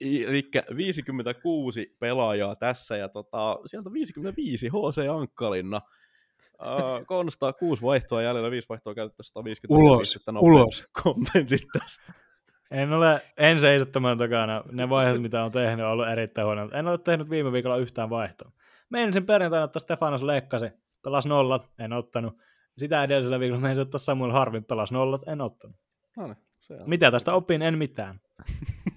Eli 56 pelaajaa tässä, ja tota, sieltä 55 HC Ankkalinna. Uh, Konsta kuusi vaihtoa jäljellä, viisi vaihtoa käytetty 150
Ulos, ulos.
kommentit tästä.
En ole, en seiso tämän takana. Ne vaiheet, mitä on tehnyt, on ollut erittäin huono. En ole tehnyt viime viikolla yhtään vaihtoa. Menin sen perjantaina ottaa Stefanos Leikkasi, pelas nollat, en ottanut. Sitä edellisellä viikolla menin ottaa Samuel Harvin, pelas nollat, en ottanut.
No niin, se on.
Mitä tästä opin? En mitään.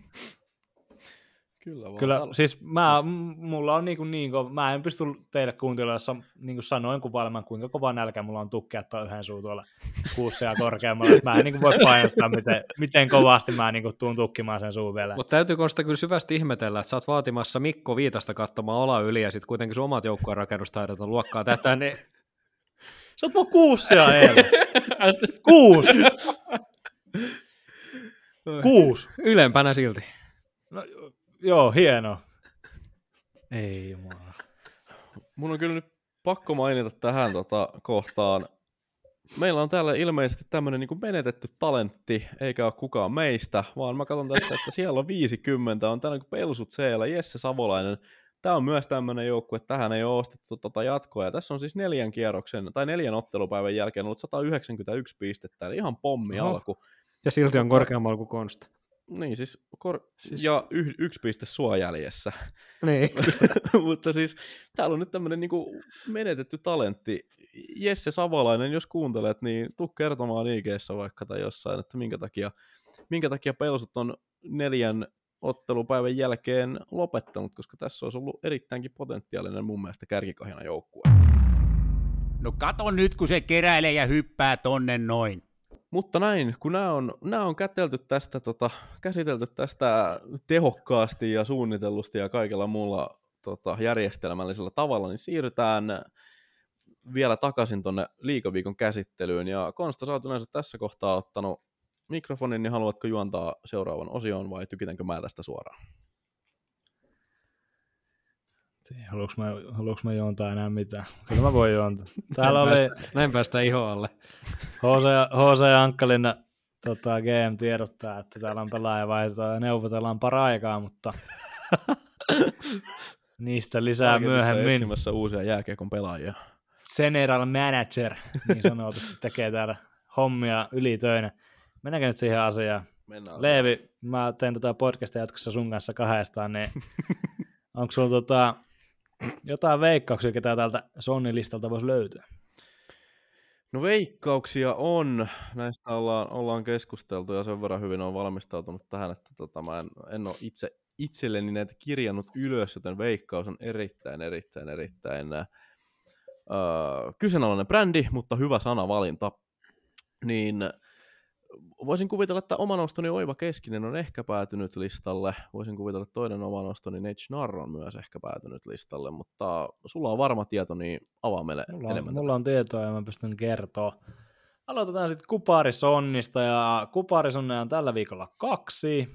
Kyllä, vaan
Kyllä, siis mä, mulla on niinku niin kova, mä en pysty teille kuuntelemaan, jos niin kuin sanoin kuvaillemaan, kuinka kova nälkä mulla on tukkea tuo yhden suu tuolla kuussa ja korkeammalla. Mä en niin voi painottaa, miten, miten kovasti mä niin tuun tukkimaan sen suun vielä.
Mutta täytyy Konsta kyllä syvästi ihmetellä, että sä oot vaatimassa Mikko Viitasta katsomaan ola yli ja sitten kuitenkin sun omat joukkueen rakennustaidot on luokkaa tätä, niin
Sä oot mun kuussia eilen. Kuus! Kuus!
ylempänä silti.
No, joo, hieno. Ei jumala.
Mun on kyllä nyt pakko mainita tähän tota, kohtaan. Meillä on täällä ilmeisesti tämmöinen niin menetetty talentti, eikä ole kukaan meistä, vaan mä katson tästä, että siellä on 50, on tällainen kuin Pelsut siellä, Jesse Savolainen. Tämä on myös tämmöinen joukkue, että tähän ei ole ostettu tota jatkoa. Ja tässä on siis neljän kierroksen, tai neljän ottelupäivän jälkeen ollut 191 pistettä, eli ihan pommi
Oho.
alku.
Ja silti on korkeammalla kuin Konsta.
Niin siis, kor-
Siis-
ja y- yksi piste sua jäljessä.
Niin.
Mutta siis täällä on nyt tämmöinen niinku menetetty talentti. Jesse Savolainen, jos kuuntelet, niin tuu kertomaan ig vaikka tai jossain, että minkä takia, minkä takia Pelsut on neljän ottelupäivän jälkeen lopettanut, koska tässä olisi ollut erittäinkin potentiaalinen mun mielestä kärkikahina joukkue.
No kato nyt, kun se keräilee ja hyppää tonne noin.
Mutta näin, kun nämä on, nämä on kätelty tästä, tota, käsitelty tästä tehokkaasti ja suunnitellusti ja kaikella muulla tota, järjestelmällisellä tavalla, niin siirrytään vielä takaisin tuonne liikaviikon käsittelyyn. Ja Konsta, sä oot tässä kohtaa ottanut mikrofonin, niin haluatko juontaa seuraavan osion vai tykitänkö mä tästä suoraan?
Haluanko mä, haluanko mä juontaa enää mitään? Kyllä mä voin juontaa. Täällä
näin,
oli
päästä, näin päästään iho alle.
HC, HC Ankkalinna tota, GM tiedottaa, että täällä on pelaajavaihtoa ja neuvotellaan paraikaa, mutta niistä lisää
Targetissa
myöhemmin.
Etsimässä uusia jääkiekon pelaajia.
General Manager niin sanotusti tekee täällä hommia ylitöinä. Mennäänkö nyt siihen asiaan?
Mennään.
Leevi, mä teen tätä podcastia jatkossa sun kanssa kahdestaan, niin onko sulla tota, jotain veikkauksia, ketä täältä Sonni-listalta voisi löytyä?
No veikkauksia on. Näistä ollaan, ollaan keskusteltu ja sen verran hyvin on valmistautunut tähän, että tota, mä en, en ole itse itselleni näitä kirjannut ylös, joten veikkaus on erittäin, erittäin, erittäin äh, kyseenalainen brändi, mutta hyvä sanavalinta. Niin voisin kuvitella, että oma nostoni Oiva Keskinen on ehkä päätynyt listalle. Voisin kuvitella, että toinen oma nostoni Nate Schnarr on myös ehkä päätynyt listalle, mutta sulla on varma tieto, niin avaa meille
Mulla
enemmän.
on, mulla on tietoa ja mä pystyn kertoa. Aloitetaan sitten Kuparisonnista ja Kuparisonne on tällä viikolla kaksi.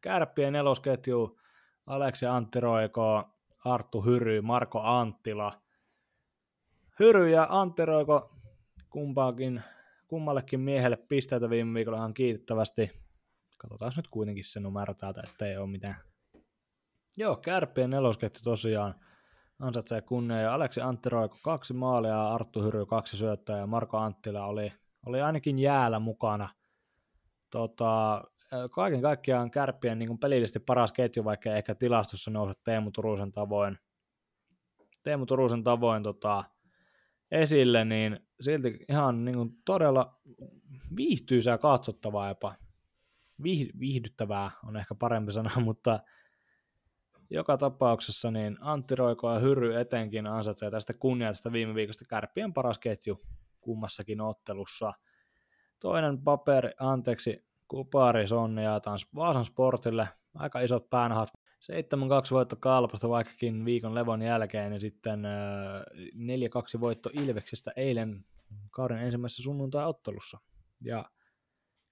Kärppien nelosketju Aleksi Antti Roiko, Arttu Hyry, Marko Anttila. Hyry ja Antti Roiko kumpaakin, kummallekin miehelle pisteitä viime viikolla ihan kiitettävästi. Katsotaan nyt kuitenkin se numero täältä, ettei ole mitään. Joo, Kärppien nelosketju tosiaan ansaitsee kunnia. Ja Aleksi Antti Roiko kaksi maalia, Arttu Hyry kaksi syöttöä ja Marko Anttila oli, oli ainakin jäällä mukana. Tota, kaiken kaikkiaan kärppien niin pelillisesti paras ketju, vaikka ehkä tilastossa nouse Teemu Turusen tavoin, Teemu Turusen tavoin tota, esille, niin silti ihan niin kuin todella viihtyisää katsottavaa jopa. Vih, viihdyttävää on ehkä parempi sana, mutta joka tapauksessa niin Antti Roiko ja Hyry etenkin ansaitsee tästä kunniasta viime viikosta kärppien paras ketju kummassakin ottelussa. Toinen paperi, anteeksi, Kupari Sonni jaetaan Vaasan Sportille. Aika isot päänahot. 7-2 voitto Kalpasta vaikkakin viikon levon jälkeen ja sitten 4-2 voitto Ilveksestä eilen kauden ensimmäisessä sunnuntai-ottelussa. Ja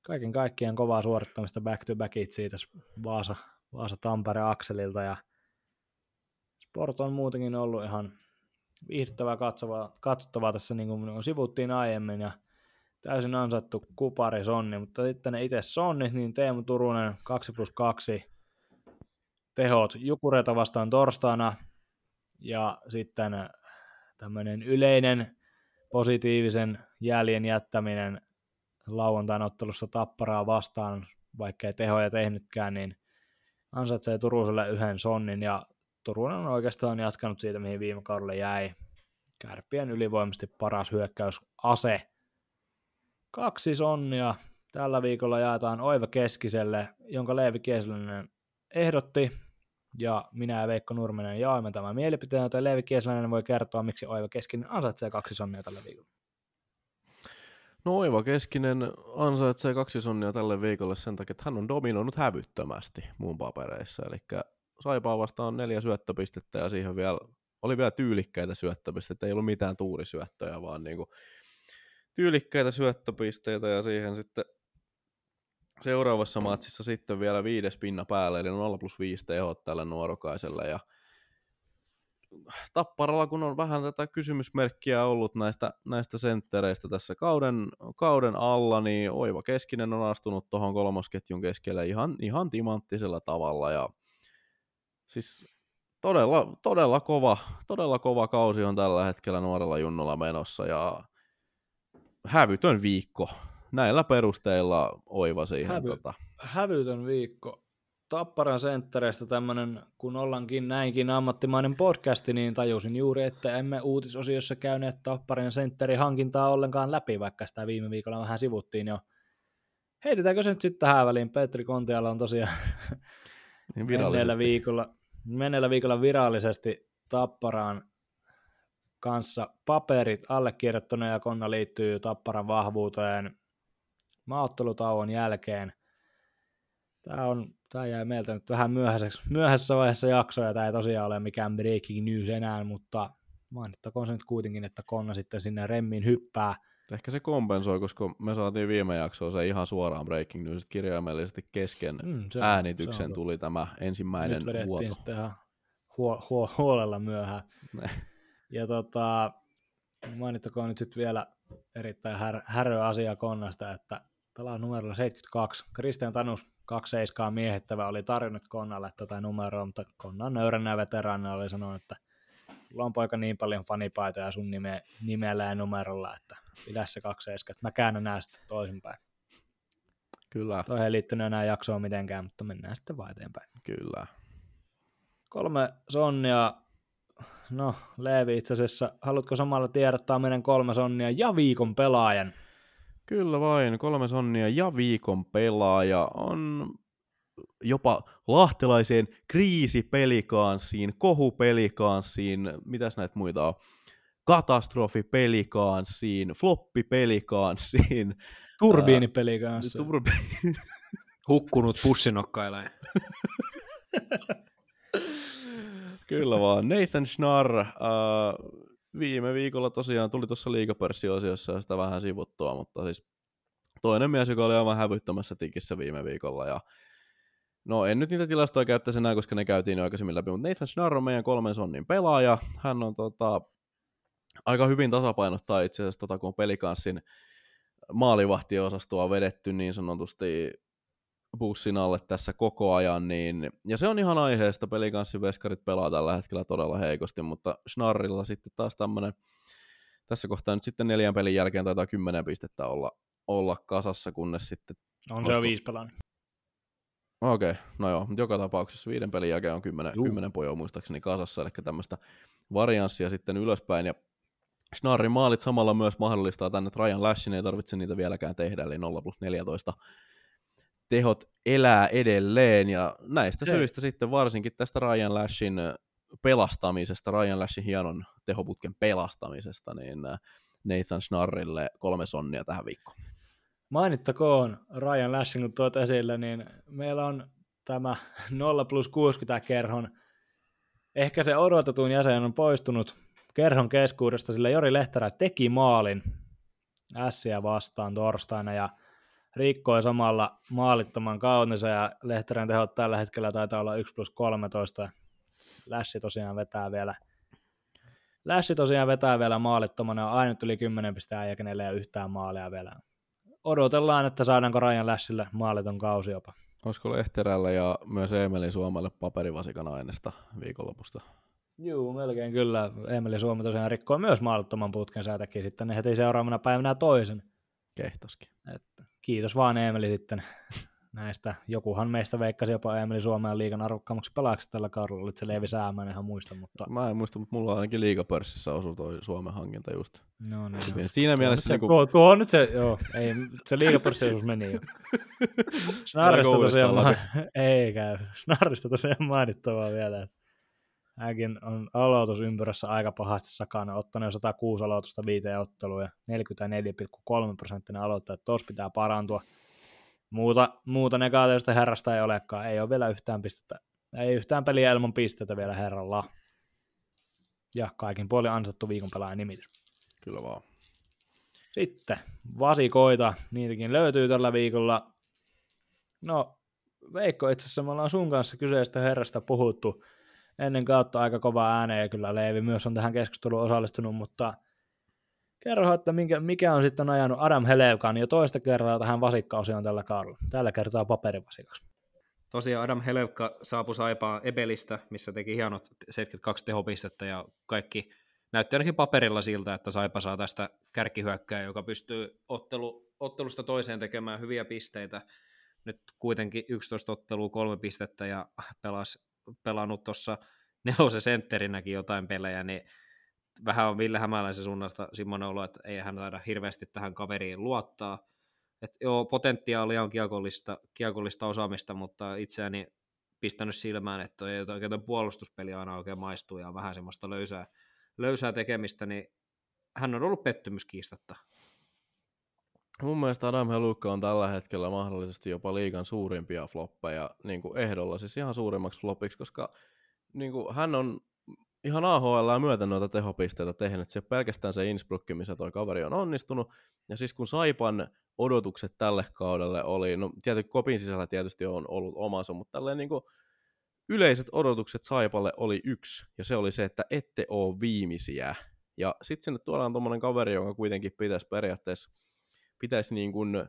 kaiken kaikkiaan kovaa suorittamista back to backit siitä Vaasa, Vaasa Tampere akselilta ja Sport on muutenkin ollut ihan viihdyttävää katsottavaa, katsottavaa tässä niin kuin sivuttiin aiemmin ja täysin ansaittu kupari sonni, mutta sitten ne itse sonnit, niin Teemu Turunen 2 plus 2 tehot Jukureita vastaan torstaina ja sitten tämmöinen yleinen positiivisen jäljen jättäminen lauantain ottelussa tapparaa vastaan, vaikka ei tehoja tehnytkään, niin ansaitsee Turuselle yhden sonnin ja Turunen on oikeastaan jatkanut siitä, mihin viime kaudella jäi. Kärppien ylivoimasti paras hyökkäysase. Kaksi sonnia. Tällä viikolla jaetaan Oiva Keskiselle, jonka Leevi Kiesläinen ehdotti, ja minä ja Veikko Nurminen jaoimme tämän mielipiteen, joten Leevi Kiesläinen voi kertoa, miksi Oiva Keskinen ansaitsee kaksi sonnia tällä viikolla.
No Oiva Keskinen ansaitsee kaksi sonnia tälle viikolle sen takia, että hän on dominoinut hävyttömästi muun papereissa, eli Saipaa vastaan neljä syöttöpistettä ja siihen vielä, oli vielä tyylikkäitä syöttöpisteitä, ei ollut mitään tuurisyöttöjä, vaan niinku tyylikkäitä syöttöpisteitä ja siihen sitten seuraavassa matsissa sitten vielä viides pinna päälle, eli 0 plus 5 tehot tälle nuorokaiselle. Ja Tapparalla, kun on vähän tätä kysymysmerkkiä ollut näistä, näistä senttereistä tässä kauden, kauden alla, niin Oiva Keskinen on astunut tuohon kolmosketjun keskelle ihan, ihan timanttisella tavalla. Ja siis todella, todella, kova, todella kova kausi on tällä hetkellä nuorella junnolla menossa. Ja hävytön viikko. Näillä perusteilla oiva siihen. Hävy, tota.
Hävytön viikko. Tapparan senttereistä tämmöinen, kun ollaankin näinkin ammattimainen podcasti, niin tajusin juuri, että emme uutisosiossa käyneet Tapparan sentterin hankintaa ollenkaan läpi, vaikka sitä viime viikolla vähän sivuttiin jo. Heitetäänkö se nyt sitten tähän väliin? Petri Kontiala on tosiaan niin menneellä, viikolla, menneellä viikolla virallisesti Tapparaan kanssa paperit allekirjoittuna ja Konna liittyy Tapparan vahvuuteen maaottelutauon jälkeen. Tämä, on, tämä jäi meiltä nyt vähän myöhäiseksi, myöhäisessä vaiheessa jaksoa ja tämä ei tosiaan ole mikään breaking news enää, mutta mainittakoon se nyt kuitenkin, että Konna sitten sinne remmiin hyppää.
Ehkä se kompensoi, koska me saatiin viime jaksoa se ihan suoraan breaking news, kirjaimellisesti kesken mm, se on, äänityksen se on, tuli tämä ensimmäinen
Nyt vedettiin vuoto. sitten ihan huo, huo, huolella myöhään. Ja tota, mainittakoon nyt sitten vielä erittäin här, häröä asia Konnasta, että pelaa numerolla 72. Kristian Tanus 27 miehettävä oli tarjonnut Konnalle tätä numeroa, mutta Konnan nöyränä veteraanina oli sanonut, että sulla on poika niin paljon fanipaitoja sun nime, nimellä ja numerolla, että pidä se 27, että mä käännän nää sitten toisinpäin.
Kyllä.
Toi ei liittynyt enää jaksoon mitenkään, mutta mennään sitten vaan eteenpäin.
Kyllä.
Kolme sonnia no Leevi itse asiassa, haluatko samalla tiedottaa meidän kolme sonnia ja viikon pelaajan?
Kyllä vain, kolme sonnia ja viikon pelaaja on jopa lahtelaiseen kriisipelikanssiin, kohupelikanssiin, mitäs näitä muita on, katastrofipelikanssiin, floppipelikanssiin,
Turbiinipeli kanssa.
Turbi...
Hukkunut pussinokkailee.
Kyllä vaan. Nathan Schnarr äh, viime viikolla tosiaan tuli tuossa liikapörssiosiossa sitä vähän sivuttua, mutta siis toinen mies, joka oli aivan hävyttömässä tikissä viime viikolla ja No en nyt niitä tilastoja käyttäisi enää, koska ne käytiin jo aikaisemmin läpi, mutta Nathan Schnarr on meidän kolmen sonnin pelaaja. Hän on tota, aika hyvin tasapainottaa itse asiassa, tota, kun on pelikanssin maalivahtiosastoa vedetty niin sanotusti bussin alle tässä koko ajan, niin, ja se on ihan aiheesta, pelikanssin veskarit pelaa tällä hetkellä todella heikosti, mutta Schnarrilla sitten taas tämmöinen, tässä kohtaa nyt sitten neljän pelin jälkeen taitaa kymmenen pistettä olla, olla kasassa, kunnes sitten...
On se jo viisi pelannut.
Okei, okay, no joo, mutta joka tapauksessa viiden pelin jälkeen on kymmenen, kymmenen pojoa muistaakseni kasassa, eli tämmöistä varianssia sitten ylöspäin, ja Schnarrin maalit samalla myös mahdollistaa tänne, että Ryan Lashin ei tarvitse niitä vieläkään tehdä, eli 0 plus 14 tehot elää edelleen, ja näistä
Se-
syistä sitten varsinkin tästä Ryan Lashin pelastamisesta, Ryan Lashin hienon tehoputken pelastamisesta, niin äh, Nathan Schnarrille kolme sonnia tähän viikkoon.
Mainittakoon Ryan Lashing, kun tuot esille, niin meillä on tämä 0 plus 60 kerhon. Ehkä se odotetun jäsen on poistunut kerhon keskuudesta, sillä Jori Lehterä teki maalin ässiä vastaan torstaina ja rikkoi samalla maalittoman kautensa ja Lehterän tehot tällä hetkellä taitaa olla 1 plus 13. Lässi tosiaan vetää vielä Lässi tosiaan vetää vielä maalittomana, on ainut yli 10 pistetään ja kenelle ei yhtään maalia vielä odotellaan, että saadaanko Ryan Lashille maaliton kausi jopa.
Olisiko Lehterällä ja myös Emelin Suomelle paperivasikan aineesta viikonlopusta?
Juu, melkein kyllä. Emeli Suomi tosiaan rikkoi myös maalittoman putken ja teki sitten ne heti seuraavana päivänä toisen.
Kehtoskin.
Että kiitos vaan Emeli sitten näistä. Jokuhan meistä veikkasi jopa Emeli Suomen liigan arvokkaammaksi pelaajaksi tällä kaudella. Olit se Leevi Säämä, en ihan muista, mutta
Mä en muista, mutta mulla on ainakin liigapörssissä osu toi Suomen hankinta just.
no, niin,
Siinä-
no.
Siinä
Tuo,
mielessä
se,
niinku,
tuo, tuo, on nyt se, joo, ei, se liigapörssiosuus meni jo. Snarrista tosiaan, ma- ei käy. Snarrista tosiaan mainittavaa vielä, että hänkin on aloitusympyrässä aika pahasti sakana, ottanut jo 106 aloitusta viiteen otteluun ja 44,3 prosenttinen aloittaja, että tuossa pitää parantua. Muuta, muuta negatiivista herrasta ei olekaan, ei ole vielä yhtään pistettä, ei yhtään peliä ilman pisteitä vielä herralla. Ja kaikin puolin ansattu viikon pelaajan nimitys.
kyllä vaan.
Sitten vasikoita, niitäkin löytyy tällä viikolla. No, Veikko, itse asiassa me ollaan sun kanssa kyseistä herrasta puhuttu ennen kautta aika kova ääneen, ja kyllä Leevi myös on tähän keskusteluun osallistunut, mutta kerro, että minkä, mikä on sitten ajanut Adam Helevkan jo toista kertaa tähän vasikkaosioon tällä kaudella. Tällä kertaa paperivasikaksi.
Tosiaan Adam Helevka saapui Saipaan Ebelistä, missä teki hienot 72 tehopistettä ja kaikki näytti ainakin paperilla siltä, että Saipa saa tästä kärkihyökkää, joka pystyy ottelu, ottelusta toiseen tekemään hyviä pisteitä. Nyt kuitenkin 11 ottelua, kolme pistettä ja pelas, pelannut tuossa nelosen sentterinäkin jotain pelejä, niin vähän on Ville Hämäläisen suunnasta semmoinen olo, että ei hän taida hirveästi tähän kaveriin luottaa. Et joo, potentiaalia on kiekollista, kiekollista osaamista, mutta itseäni pistänyt silmään, että toi oikein puolustuspeli aina oikein maistuu ja on vähän semmoista löysää, löysää tekemistä, niin hän on ollut pettymys kiistatta.
Mun mielestä Adam Helukka on tällä hetkellä mahdollisesti jopa liigan suurimpia floppeja niin kuin ehdolla, siis ihan suurimmaksi flopiksi, koska niin kuin hän on ihan AHL myöten noita tehopisteitä tehnyt. Se pelkästään se Innsbruck, missä toi kaveri on onnistunut. Ja siis kun Saipan odotukset tälle kaudelle oli, no tietysti Kopin sisällä tietysti on ollut omansa, mutta tälleen niin kuin yleiset odotukset Saipalle oli yksi, ja se oli se, että ette ole viimeisiä. Ja sitten sinne tuodaan tuommoinen kaveri, joka kuitenkin pitäisi periaatteessa pitäisi niin kuin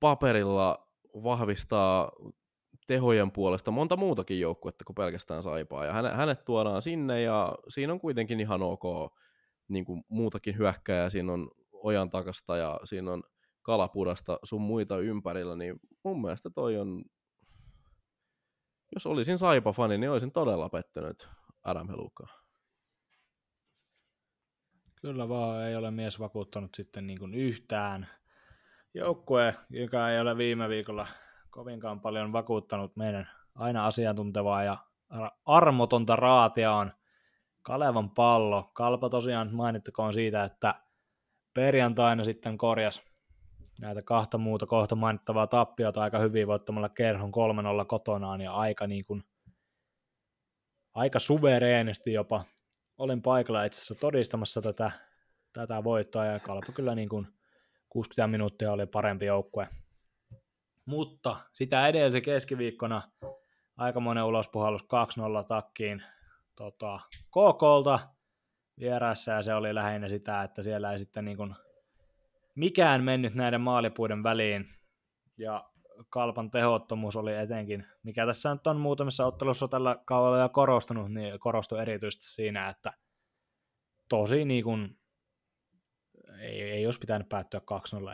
paperilla vahvistaa tehojen puolesta monta muutakin joukkuetta kuin pelkästään Saipaa. Ja hänet, tuodaan sinne ja siinä on kuitenkin ihan ok niin kuin muutakin hyökkääjää. Siinä on ojan takasta ja siinä on kalapurasta sun muita ympärillä, niin mun mielestä toi on, jos olisin Saipa-fani, niin olisin todella pettynyt Adam Helukaan.
Kyllä vaan ei ole mies vakuuttanut sitten niin kuin yhtään. Joukkue, joka ei ole viime viikolla kovinkaan paljon vakuuttanut meidän aina asiantuntevaa ja armotonta raatia on Kalevan pallo. Kalpa tosiaan mainittakoon siitä, että perjantaina sitten korjas, näitä kahta muuta kohta mainittavaa tappiota aika hyvin voittamalla kerhon 3-0 kotonaan ja aika, niin kuin, aika suvereenisti jopa. Olin paikalla itse asiassa todistamassa tätä, tätä voittoa ja Kalpa kyllä niin kuin 60 minuuttia oli parempi joukkue. Mutta sitä edellisen keskiviikkona aikamoinen ulospuhallus 2-0 takkiin tota, KKlta vieressä ja se oli lähinnä sitä, että siellä ei sitten niin kuin mikään mennyt näiden maalipuiden väliin ja Kalpan tehottomuus oli etenkin, mikä tässä nyt on muutamissa ottelussa tällä kaudella jo korostunut, niin korostui erityisesti siinä, että tosi niin kuin, ei, ei olisi pitänyt päättyä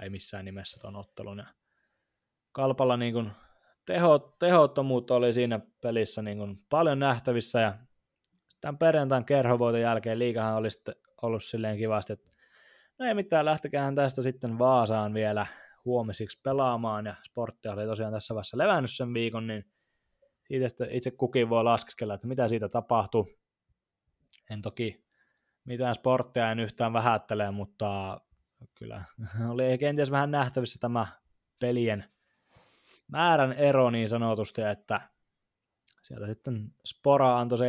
2-0, ei missään nimessä tuon ottelun. Ja Kalpalla niin kuin teho, tehottomuutta oli siinä pelissä niin kuin paljon nähtävissä ja tämän perjantain kerhovoiton jälkeen liikahan oli sitten ollut silleen kivasti, että no ei mitään, lähtekään tästä sitten Vaasaan vielä huomisiksi pelaamaan, ja sportti oli tosiaan tässä vaiheessa levännyt sen viikon, niin siitä itse kukin voi laskeskella, että mitä siitä tapahtui. En toki mitään sporttia en yhtään vähättele, mutta kyllä oli kenties vähän nähtävissä tämä pelien määrän ero niin sanotusti, että sieltä sitten Spora antoi 7-2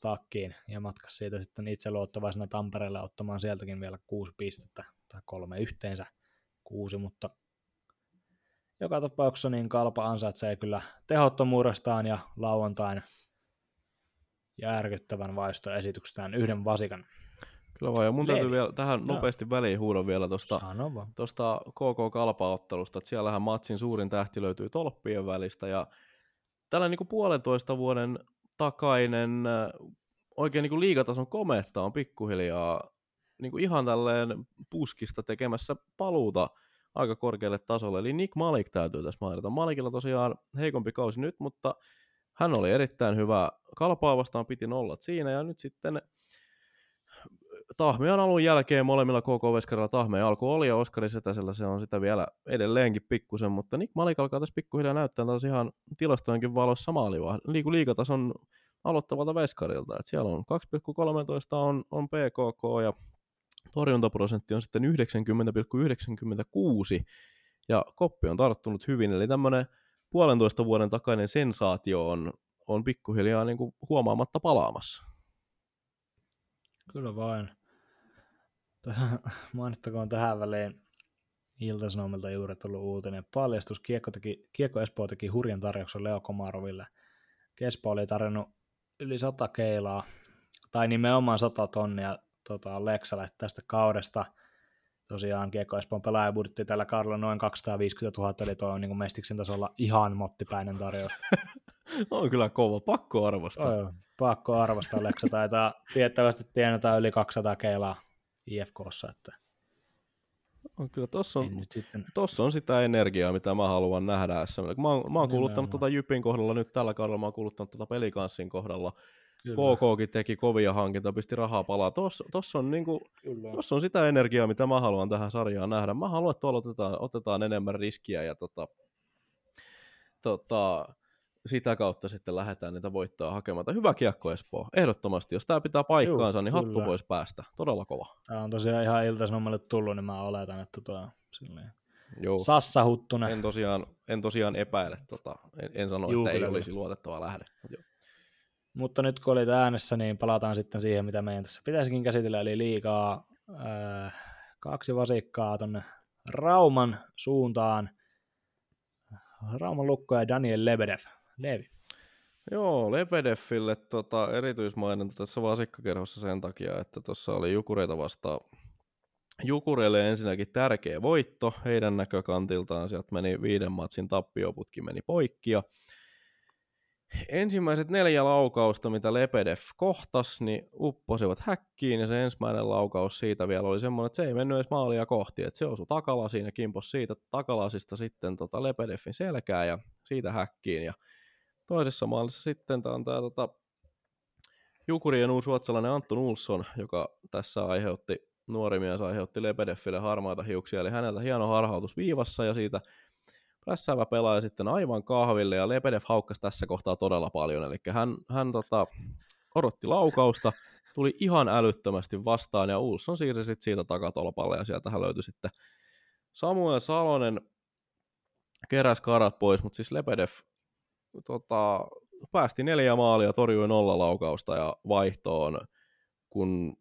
takkiin ja matkasi siitä sitten itse luottavaisena Tampereelle ottamaan sieltäkin vielä kuusi pistettä tai kolme yhteensä kuusi, mutta joka tapauksessa niin Kalpa ansaitsee kyllä tehottomuudestaan ja lauantain järkyttävän vaistoesityksestään yhden vasikan.
Kyllä vaan, ja mun täytyy vielä tähän nopeasti väliin huudon vielä tuosta tosta KK Kalpa-ottelusta, että siellähän matsin suurin tähti löytyy tolppien välistä, ja tällä niin kuin puolentoista vuoden takainen oikein niin kuin liigatason kometta on pikkuhiljaa niin kuin ihan tälleen puskista tekemässä paluuta aika korkealle tasolle. Eli Nick Malik täytyy tässä mainita. Malikilla tosiaan heikompi kausi nyt, mutta hän oli erittäin hyvä. Kalpaa vastaan piti nollat siinä ja nyt sitten Tahmian alun jälkeen molemmilla KK Veskarilla Tahmeen alku oli ja Oskari Setäsellä se on sitä vielä edelleenkin pikkusen, mutta Nick Malik alkaa tässä pikkuhiljaa näyttää taas ihan tilastojenkin valossa maaliva, liiku liikatason aloittavalta Veskarilta. Et siellä on 2,13 on, on PKK ja torjuntaprosentti on sitten 90,96 ja koppi on tarttunut hyvin, eli tämmöinen puolentoista vuoden takainen sensaatio on, on pikkuhiljaa niin kuin huomaamatta palaamassa.
Kyllä vain. Mainittakoon tähän väliin Ilta-Sanomilta juuri tullut uutinen. Paljastus, Kiekko, teki, Kiekko Espoo teki hurjan tarjouksen Leo Komaroville. Kespo oli tarjonnut yli 100 keilaa, tai nimenomaan 100 tonnia tota, Leksalle tästä kaudesta. Tosiaan Kiekko Espoon pelaajabudjetti tällä kaudella noin 250 000, eli tuo on niin Mestiksen tasolla ihan mottipäinen tarjous.
on kyllä kova, pakko arvostaa.
Oh, pakko arvostaa, Leksa taitaa tiettävästi tienata yli 200 keilaa IFKssa, että
on kyllä, tossa on, sitten... tossa on sitä energiaa, mitä mä haluan nähdä. Mä oon, mä oon kuluttanut tuota Jypin kohdalla nyt tällä kaudella, mä oon kuluttanut tuota pelikanssin kohdalla. Kyllä. KKkin teki kovia hankintoja, pisti rahaa palaa. Tossa, tossa, on niinku, tossa on sitä energiaa, mitä mä haluan tähän sarjaan nähdä. Mä haluan, että tuolla otetaan, otetaan enemmän riskiä ja tota, tota, sitä kautta sitten lähdetään niitä voittoa hakemaan. Hyvä kiekko Espoo, ehdottomasti. Jos tämä pitää paikkaansa, Juu, niin hattu kyllä. voisi päästä. Todella kova.
Tämä on tosiaan ihan iltasanomalle tullut, niin mä oletan, että tuo silleen Joo. Sassa Huttunen.
En tosiaan, en tosiaan epäile, tota, en, en sano, Juu, että kyllä. ei olisi luotettava lähde. Joo.
Mutta nyt kun olit äänessä, niin palataan sitten siihen, mitä meidän tässä pitäisikin käsitellä, eli liikaa äh, kaksi vasikkaa tuonne Rauman suuntaan. Rauman lukko ja Daniel Lebedev. Levi.
Joo, Lebedeffille tota, erityismaininta tässä vasikkakerhossa sen takia, että tuossa oli Jukureita vastaan Jukureille ensinnäkin tärkeä voitto heidän näkökantiltaan. Sieltä meni viiden matsin tappioputki meni poikki ja ensimmäiset neljä laukausta, mitä Lepedev kohtas, niin upposivat häkkiin ja se ensimmäinen laukaus siitä vielä oli semmoinen, että se ei mennyt edes maalia kohti, että se osui takalasiin ja kimpos siitä takalasista sitten tota Lepedeffin selkää ja siitä häkkiin ja toisessa maalissa sitten tämä on tämä tota, Jukurien uusi ruotsalainen Anton joka tässä aiheutti, nuori mies aiheutti Lepedeffille harmaita hiuksia, eli häneltä hieno harhautus viivassa ja siitä prässäävä pelaaja sitten aivan kahville ja Lebedev haukkasi tässä kohtaa todella paljon, eli hän, hän tota, odotti laukausta, tuli ihan älyttömästi vastaan ja Ulsson siirsi sitten siitä takatolpalle ja sieltä hän löytyi sitten Samuel Salonen keräs karat pois, mutta siis Lebedev tota, päästi neljä maalia, torjui nolla laukausta ja vaihtoon, kun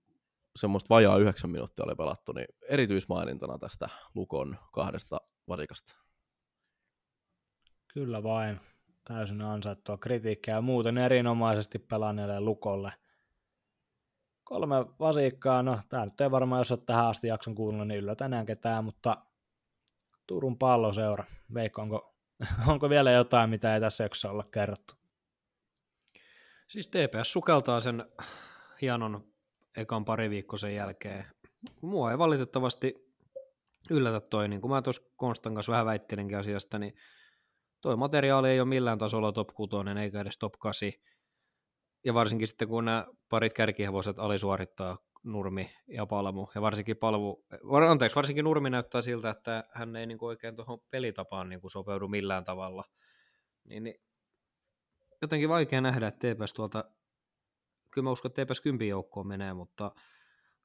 semmoista vajaa yhdeksän minuuttia oli pelattu, niin erityismainintana tästä Lukon kahdesta varikasta.
Kyllä vain. Täysin ansaittua kritiikkiä ja muuten erinomaisesti pelanneelle Lukolle. Kolme vasikkaa, no tää nyt ei varmaan, jos olet tähän asti jakson kuunnellut, niin yllätä enää ketään, mutta Turun palloseura. Veikko, onko, onko vielä jotain, mitä ei tässä jaksossa olla kerrottu?
Siis TPS sukeltaa sen hienon ekan pari viikko sen jälkeen. Mua ei valitettavasti yllätä toi, niin kuin mä tuossa Konstan kanssa vähän väittelinkin asiasta, niin toi materiaali ei ole millään tasolla top 6 eikä edes top 8. Ja varsinkin sitten kun nämä parit kärkihevoset alisuorittaa Nurmi ja Palmu, ja varsinkin Palvu, anteeksi, varsinkin Nurmi näyttää siltä, että hän ei niin oikein tuohon pelitapaan niin kuin sopeudu millään tavalla. Niin, niin jotenkin vaikea nähdä, että TPS tuolta, kyllä mä uskon, että TPS 10 joukkoon menee, mutta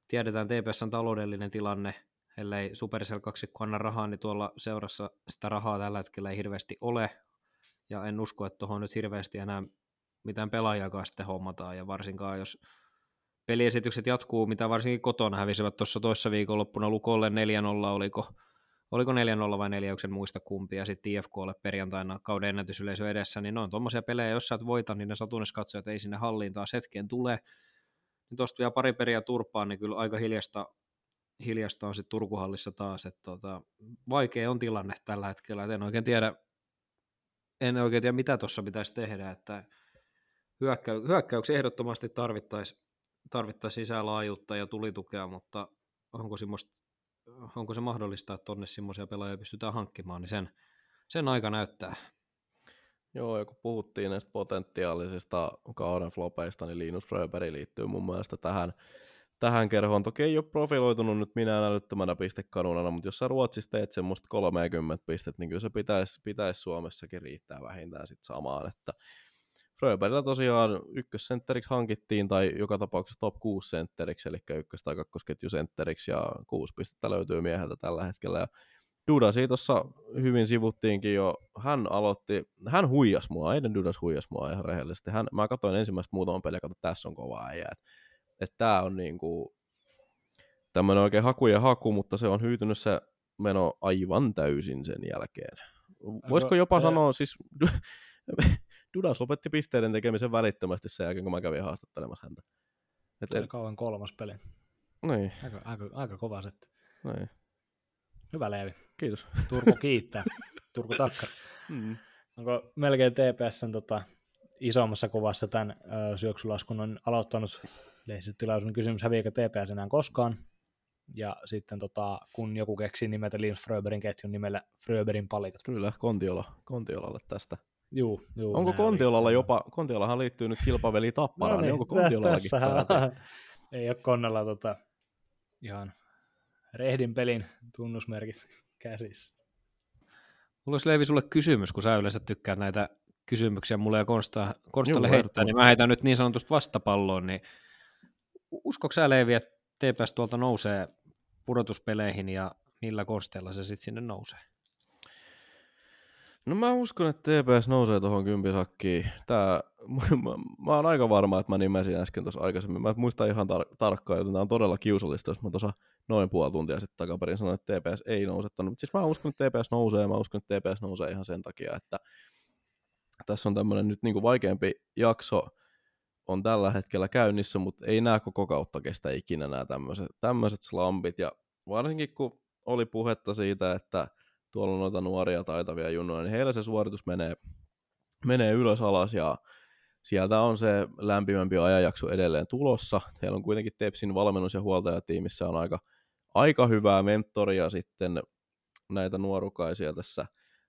tiedetään TPSn taloudellinen tilanne, ellei Supercell 2 anna rahaa, niin tuolla seurassa sitä rahaa tällä hetkellä ei hirveästi ole, ja en usko, että tuohon nyt hirveästi enää mitään pelaajakaan sitten hommataan, ja varsinkaan jos peliesitykset jatkuu, mitä varsinkin kotona hävisivät tuossa toissa viikonloppuna Lukolle 4-0, oliko, oliko 4-0 vai 4 en muista kumpi, ja sitten IFKlle perjantaina kauden ennätysyleisö edessä, niin ne on tuommoisia pelejä, jos sä et voita, niin ne että ei sinne halliin taas hetkeen tule, niin tuosta vielä pari periä turpaan, niin kyllä aika hiljasta, hiljasta on sitten Turkuhallissa taas, että tota, vaikea on tilanne tällä hetkellä, että en oikein tiedä, en oikein tiedä mitä tuossa pitäisi tehdä, että hyökkäy, hyökkäyksiä ehdottomasti tarvittaisiin tarvittaisi lisää laajuutta ja tulitukea, mutta onko, onko se mahdollista, että tonne semmoisia pelaajia pystytään hankkimaan, niin sen, sen aika näyttää.
Joo, ja kun puhuttiin näistä potentiaalisista kauden flopeista, niin Linus Fröberg liittyy mun mielestä tähän, tähän kerhoon. Toki ei ole profiloitunut nyt minä älyttömänä pistekanunana, mutta jos sä Ruotsissa teet semmoista 30 pistettä, niin kyllä se pitäisi, pitäisi Suomessakin riittää vähintään sit samaan, että Fröberillä tosiaan ykkössentteriksi hankittiin, tai joka tapauksessa top 6 sentteriksi, eli ykkös- tai kakkosketju sentteriksi, ja kuusi pistettä löytyy mieheltä tällä hetkellä. Ja Dudasi tuossa hyvin sivuttiinkin jo, hän aloitti, hän huijas mua, Eiden Dudas huijas mua ihan rehellisesti. Hän, mä katsoin ensimmäistä muutaman peliä, että tässä on kova äijä, että et tää on niinku tämmöinen oikein haku ja haku, mutta se on hyytynyt se meno aivan täysin sen jälkeen. Voisiko jopa te... sanoa, siis Dudas lopetti pisteiden tekemisen välittömästi sen jälkeen, kun mä kävin haastattelemassa häntä.
Et en... kauan kolmas peli.
Niin.
Aika, aika, aika kova setti.
Niin.
Hyvä Leevi.
Kiitos.
Turku kiittää. Turku takkar. Mm. Onko melkein TPSn tota, isommassa kuvassa tämän ö, syöksylaskun on aloittanut lehdistötilaisuuden kysymys, häviääkö TPS enää koskaan? Ja sitten tota, kun joku keksii nimetä Linus Fröberin ketjun nimellä Fröberin palikat.
Kyllä, Kontiola, Kontiolalle tästä.
Juu, juu,
onko Kontiolalla jopa, Kontiolahan liittyy nyt kilpaveli Tapparaan, no niin, niin onko Kontiolallakin
Ei ole Konnella tota, ihan rehdin pelin tunnusmerkit käsissä.
Mulla olisi Leivi sulle kysymys, kun sä yleensä tykkäät näitä kysymyksiä mulle ja Konsta, Konstalle Juu, heittää, niin mä heitän nyt niin sanotusti vastapalloon, niin uskoko sä Leivi, että TPS tuolta nousee pudotuspeleihin ja millä konsteilla se sitten sinne nousee?
No mä uskon, että TPS nousee tuohon kympisakkiin. Tää, mä, mä, oon aika varma, että mä nimesin äsken tuossa aikaisemmin. Mä muistan ihan tar- tarkkaan, joten tää on todella kiusallista, jos mä tuossa noin puoli tuntia sitten takaperin sanoin, että TPS ei nouse. Mutta siis mä uskon, että TPS nousee, ja mä uskon, että TPS nousee ihan sen takia, että tässä on tämmöinen nyt niinku vaikeampi jakso on tällä hetkellä käynnissä, mutta ei nämä koko kautta kestä ikinä nämä tämmöiset slampit. Ja varsinkin kun oli puhetta siitä, että tuolla on noita nuoria taitavia junnoja, niin heillä se suoritus menee, menee ylös alas ja sieltä on se lämpimämpi ajanjakso edelleen tulossa. Heillä on kuitenkin Tepsin valmennus- ja huoltajatiimissä on aika, aika hyvää mentoria sitten näitä nuorukaisia tässä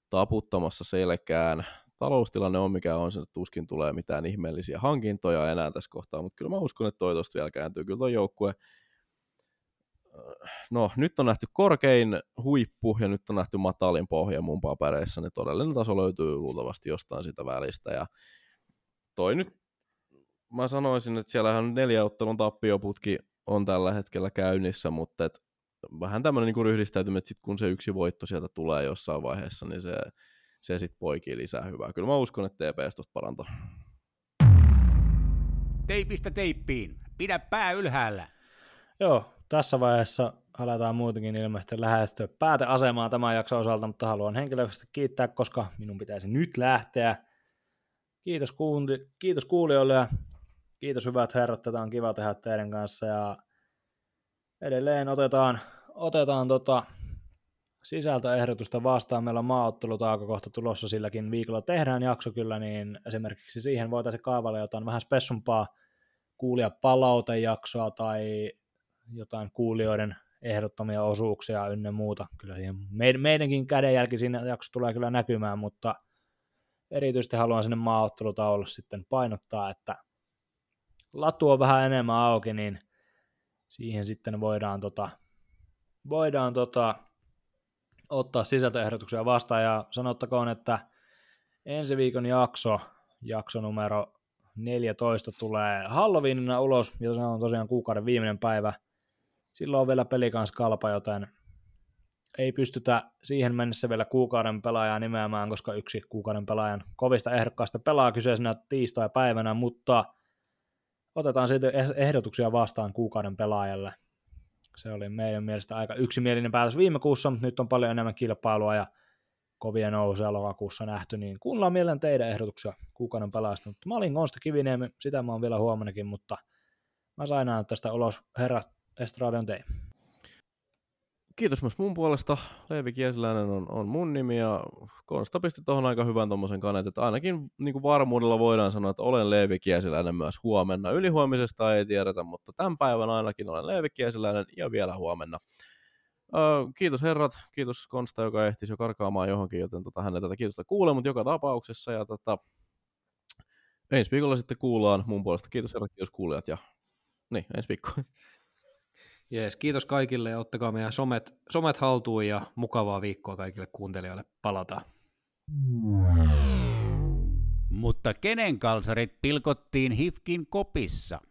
taputtamassa selkään. Taloustilanne on mikä on, se tuskin tulee mitään ihmeellisiä hankintoja enää tässä kohtaa, mutta kyllä mä uskon, että toi vielä kääntyy. Kyllä toi joukkue no nyt on nähty korkein huippu ja nyt on nähty matalin pohja mun papereissa, niin todellinen taso löytyy luultavasti jostain sitä välistä. Ja toi nyt, mä sanoisin, että siellähän neljä ottelun tappioputki on tällä hetkellä käynnissä, mutta et vähän tämmöinen niin ryhdistäytyminen, että sit kun se yksi voitto sieltä tulee jossain vaiheessa, niin se, se sitten poikii lisää hyvää. Kyllä mä uskon, että TPS tuosta parantaa.
Teipistä teippiin. Pidä pää ylhäällä.
Joo, tässä vaiheessa aletaan muutenkin ilmeisesti lähestyä pääteasemaa tämän jakson osalta, mutta haluan henkilökohtaisesti kiittää, koska minun pitäisi nyt lähteä. Kiitos, kuuli, kiitos kuulijoille ja kiitos hyvät herrat, tätä on kiva tehdä teidän kanssa ja edelleen otetaan, otetaan tota sisältöehdotusta vastaan. Meillä on maaottelutauko kohta tulossa silläkin viikolla. Tehdään jakso kyllä, niin esimerkiksi siihen voitaisiin kaavailla jotain vähän spessumpaa kuulia palautejaksoa tai jotain kuulijoiden ehdottomia osuuksia ynnä muuta. Kyllä siihen meidänkin kädenjälki siinä jaksossa tulee kyllä näkymään, mutta erityisesti haluan sinne maaottelutaululle sitten painottaa, että latu on vähän enemmän auki, niin siihen sitten voidaan, tota, voidaan tota, ottaa sisältöehdotuksia vastaan ja sanottakoon, että ensi viikon jakso, jakso numero 14 tulee Halloweenina ulos, ja se on tosiaan kuukauden viimeinen päivä. Silloin on vielä peli kanssa kalpa, joten ei pystytä siihen mennessä vielä kuukauden pelaajaa nimeämään, koska yksi kuukauden pelaajan kovista ehdokkaista pelaa kyseisenä tiistai-päivänä, mutta otetaan siitä ehdotuksia vastaan kuukauden pelaajalle. Se oli meidän mielestä aika yksimielinen päätös viime kuussa, mutta nyt on paljon enemmän kilpailua ja kovia nousuja lokakuussa nähty, niin kuunnellaan mielellä teidän ehdotuksia kuukauden pelaajasta. Mutta mä olin Konsta Kiviniemi, sitä mä oon vielä huomennakin, mutta mä sain tästä ulos herra Estradion tein
kiitos myös mun puolesta. Leevi Kiesiläinen on, on mun nimi ja Konsta pisti tuohon aika hyvän tuommoisen kanet, että ainakin niin kuin varmuudella voidaan sanoa, että olen Leevi Kiesiläinen myös huomenna. Ylihuomisesta ei tiedetä, mutta tämän päivän ainakin olen Leevi Kiesiläinen ja vielä huomenna. Öö, kiitos herrat, kiitos Konsta, joka ehtisi jo karkaamaan johonkin, joten tota, hänen tätä kiitosta kuulee, mutta joka tapauksessa ja tota, ensi viikolla sitten kuullaan mun puolesta. Kiitos herrat, kiitos kuulijat ja niin, ensi viikko.
Jees, kiitos kaikille ja ottakaa meidän somet, somet haltuun ja mukavaa viikkoa kaikille kuuntelijoille. Palataan.
Mutta kenen kalsarit pilkottiin Hifkin kopissa?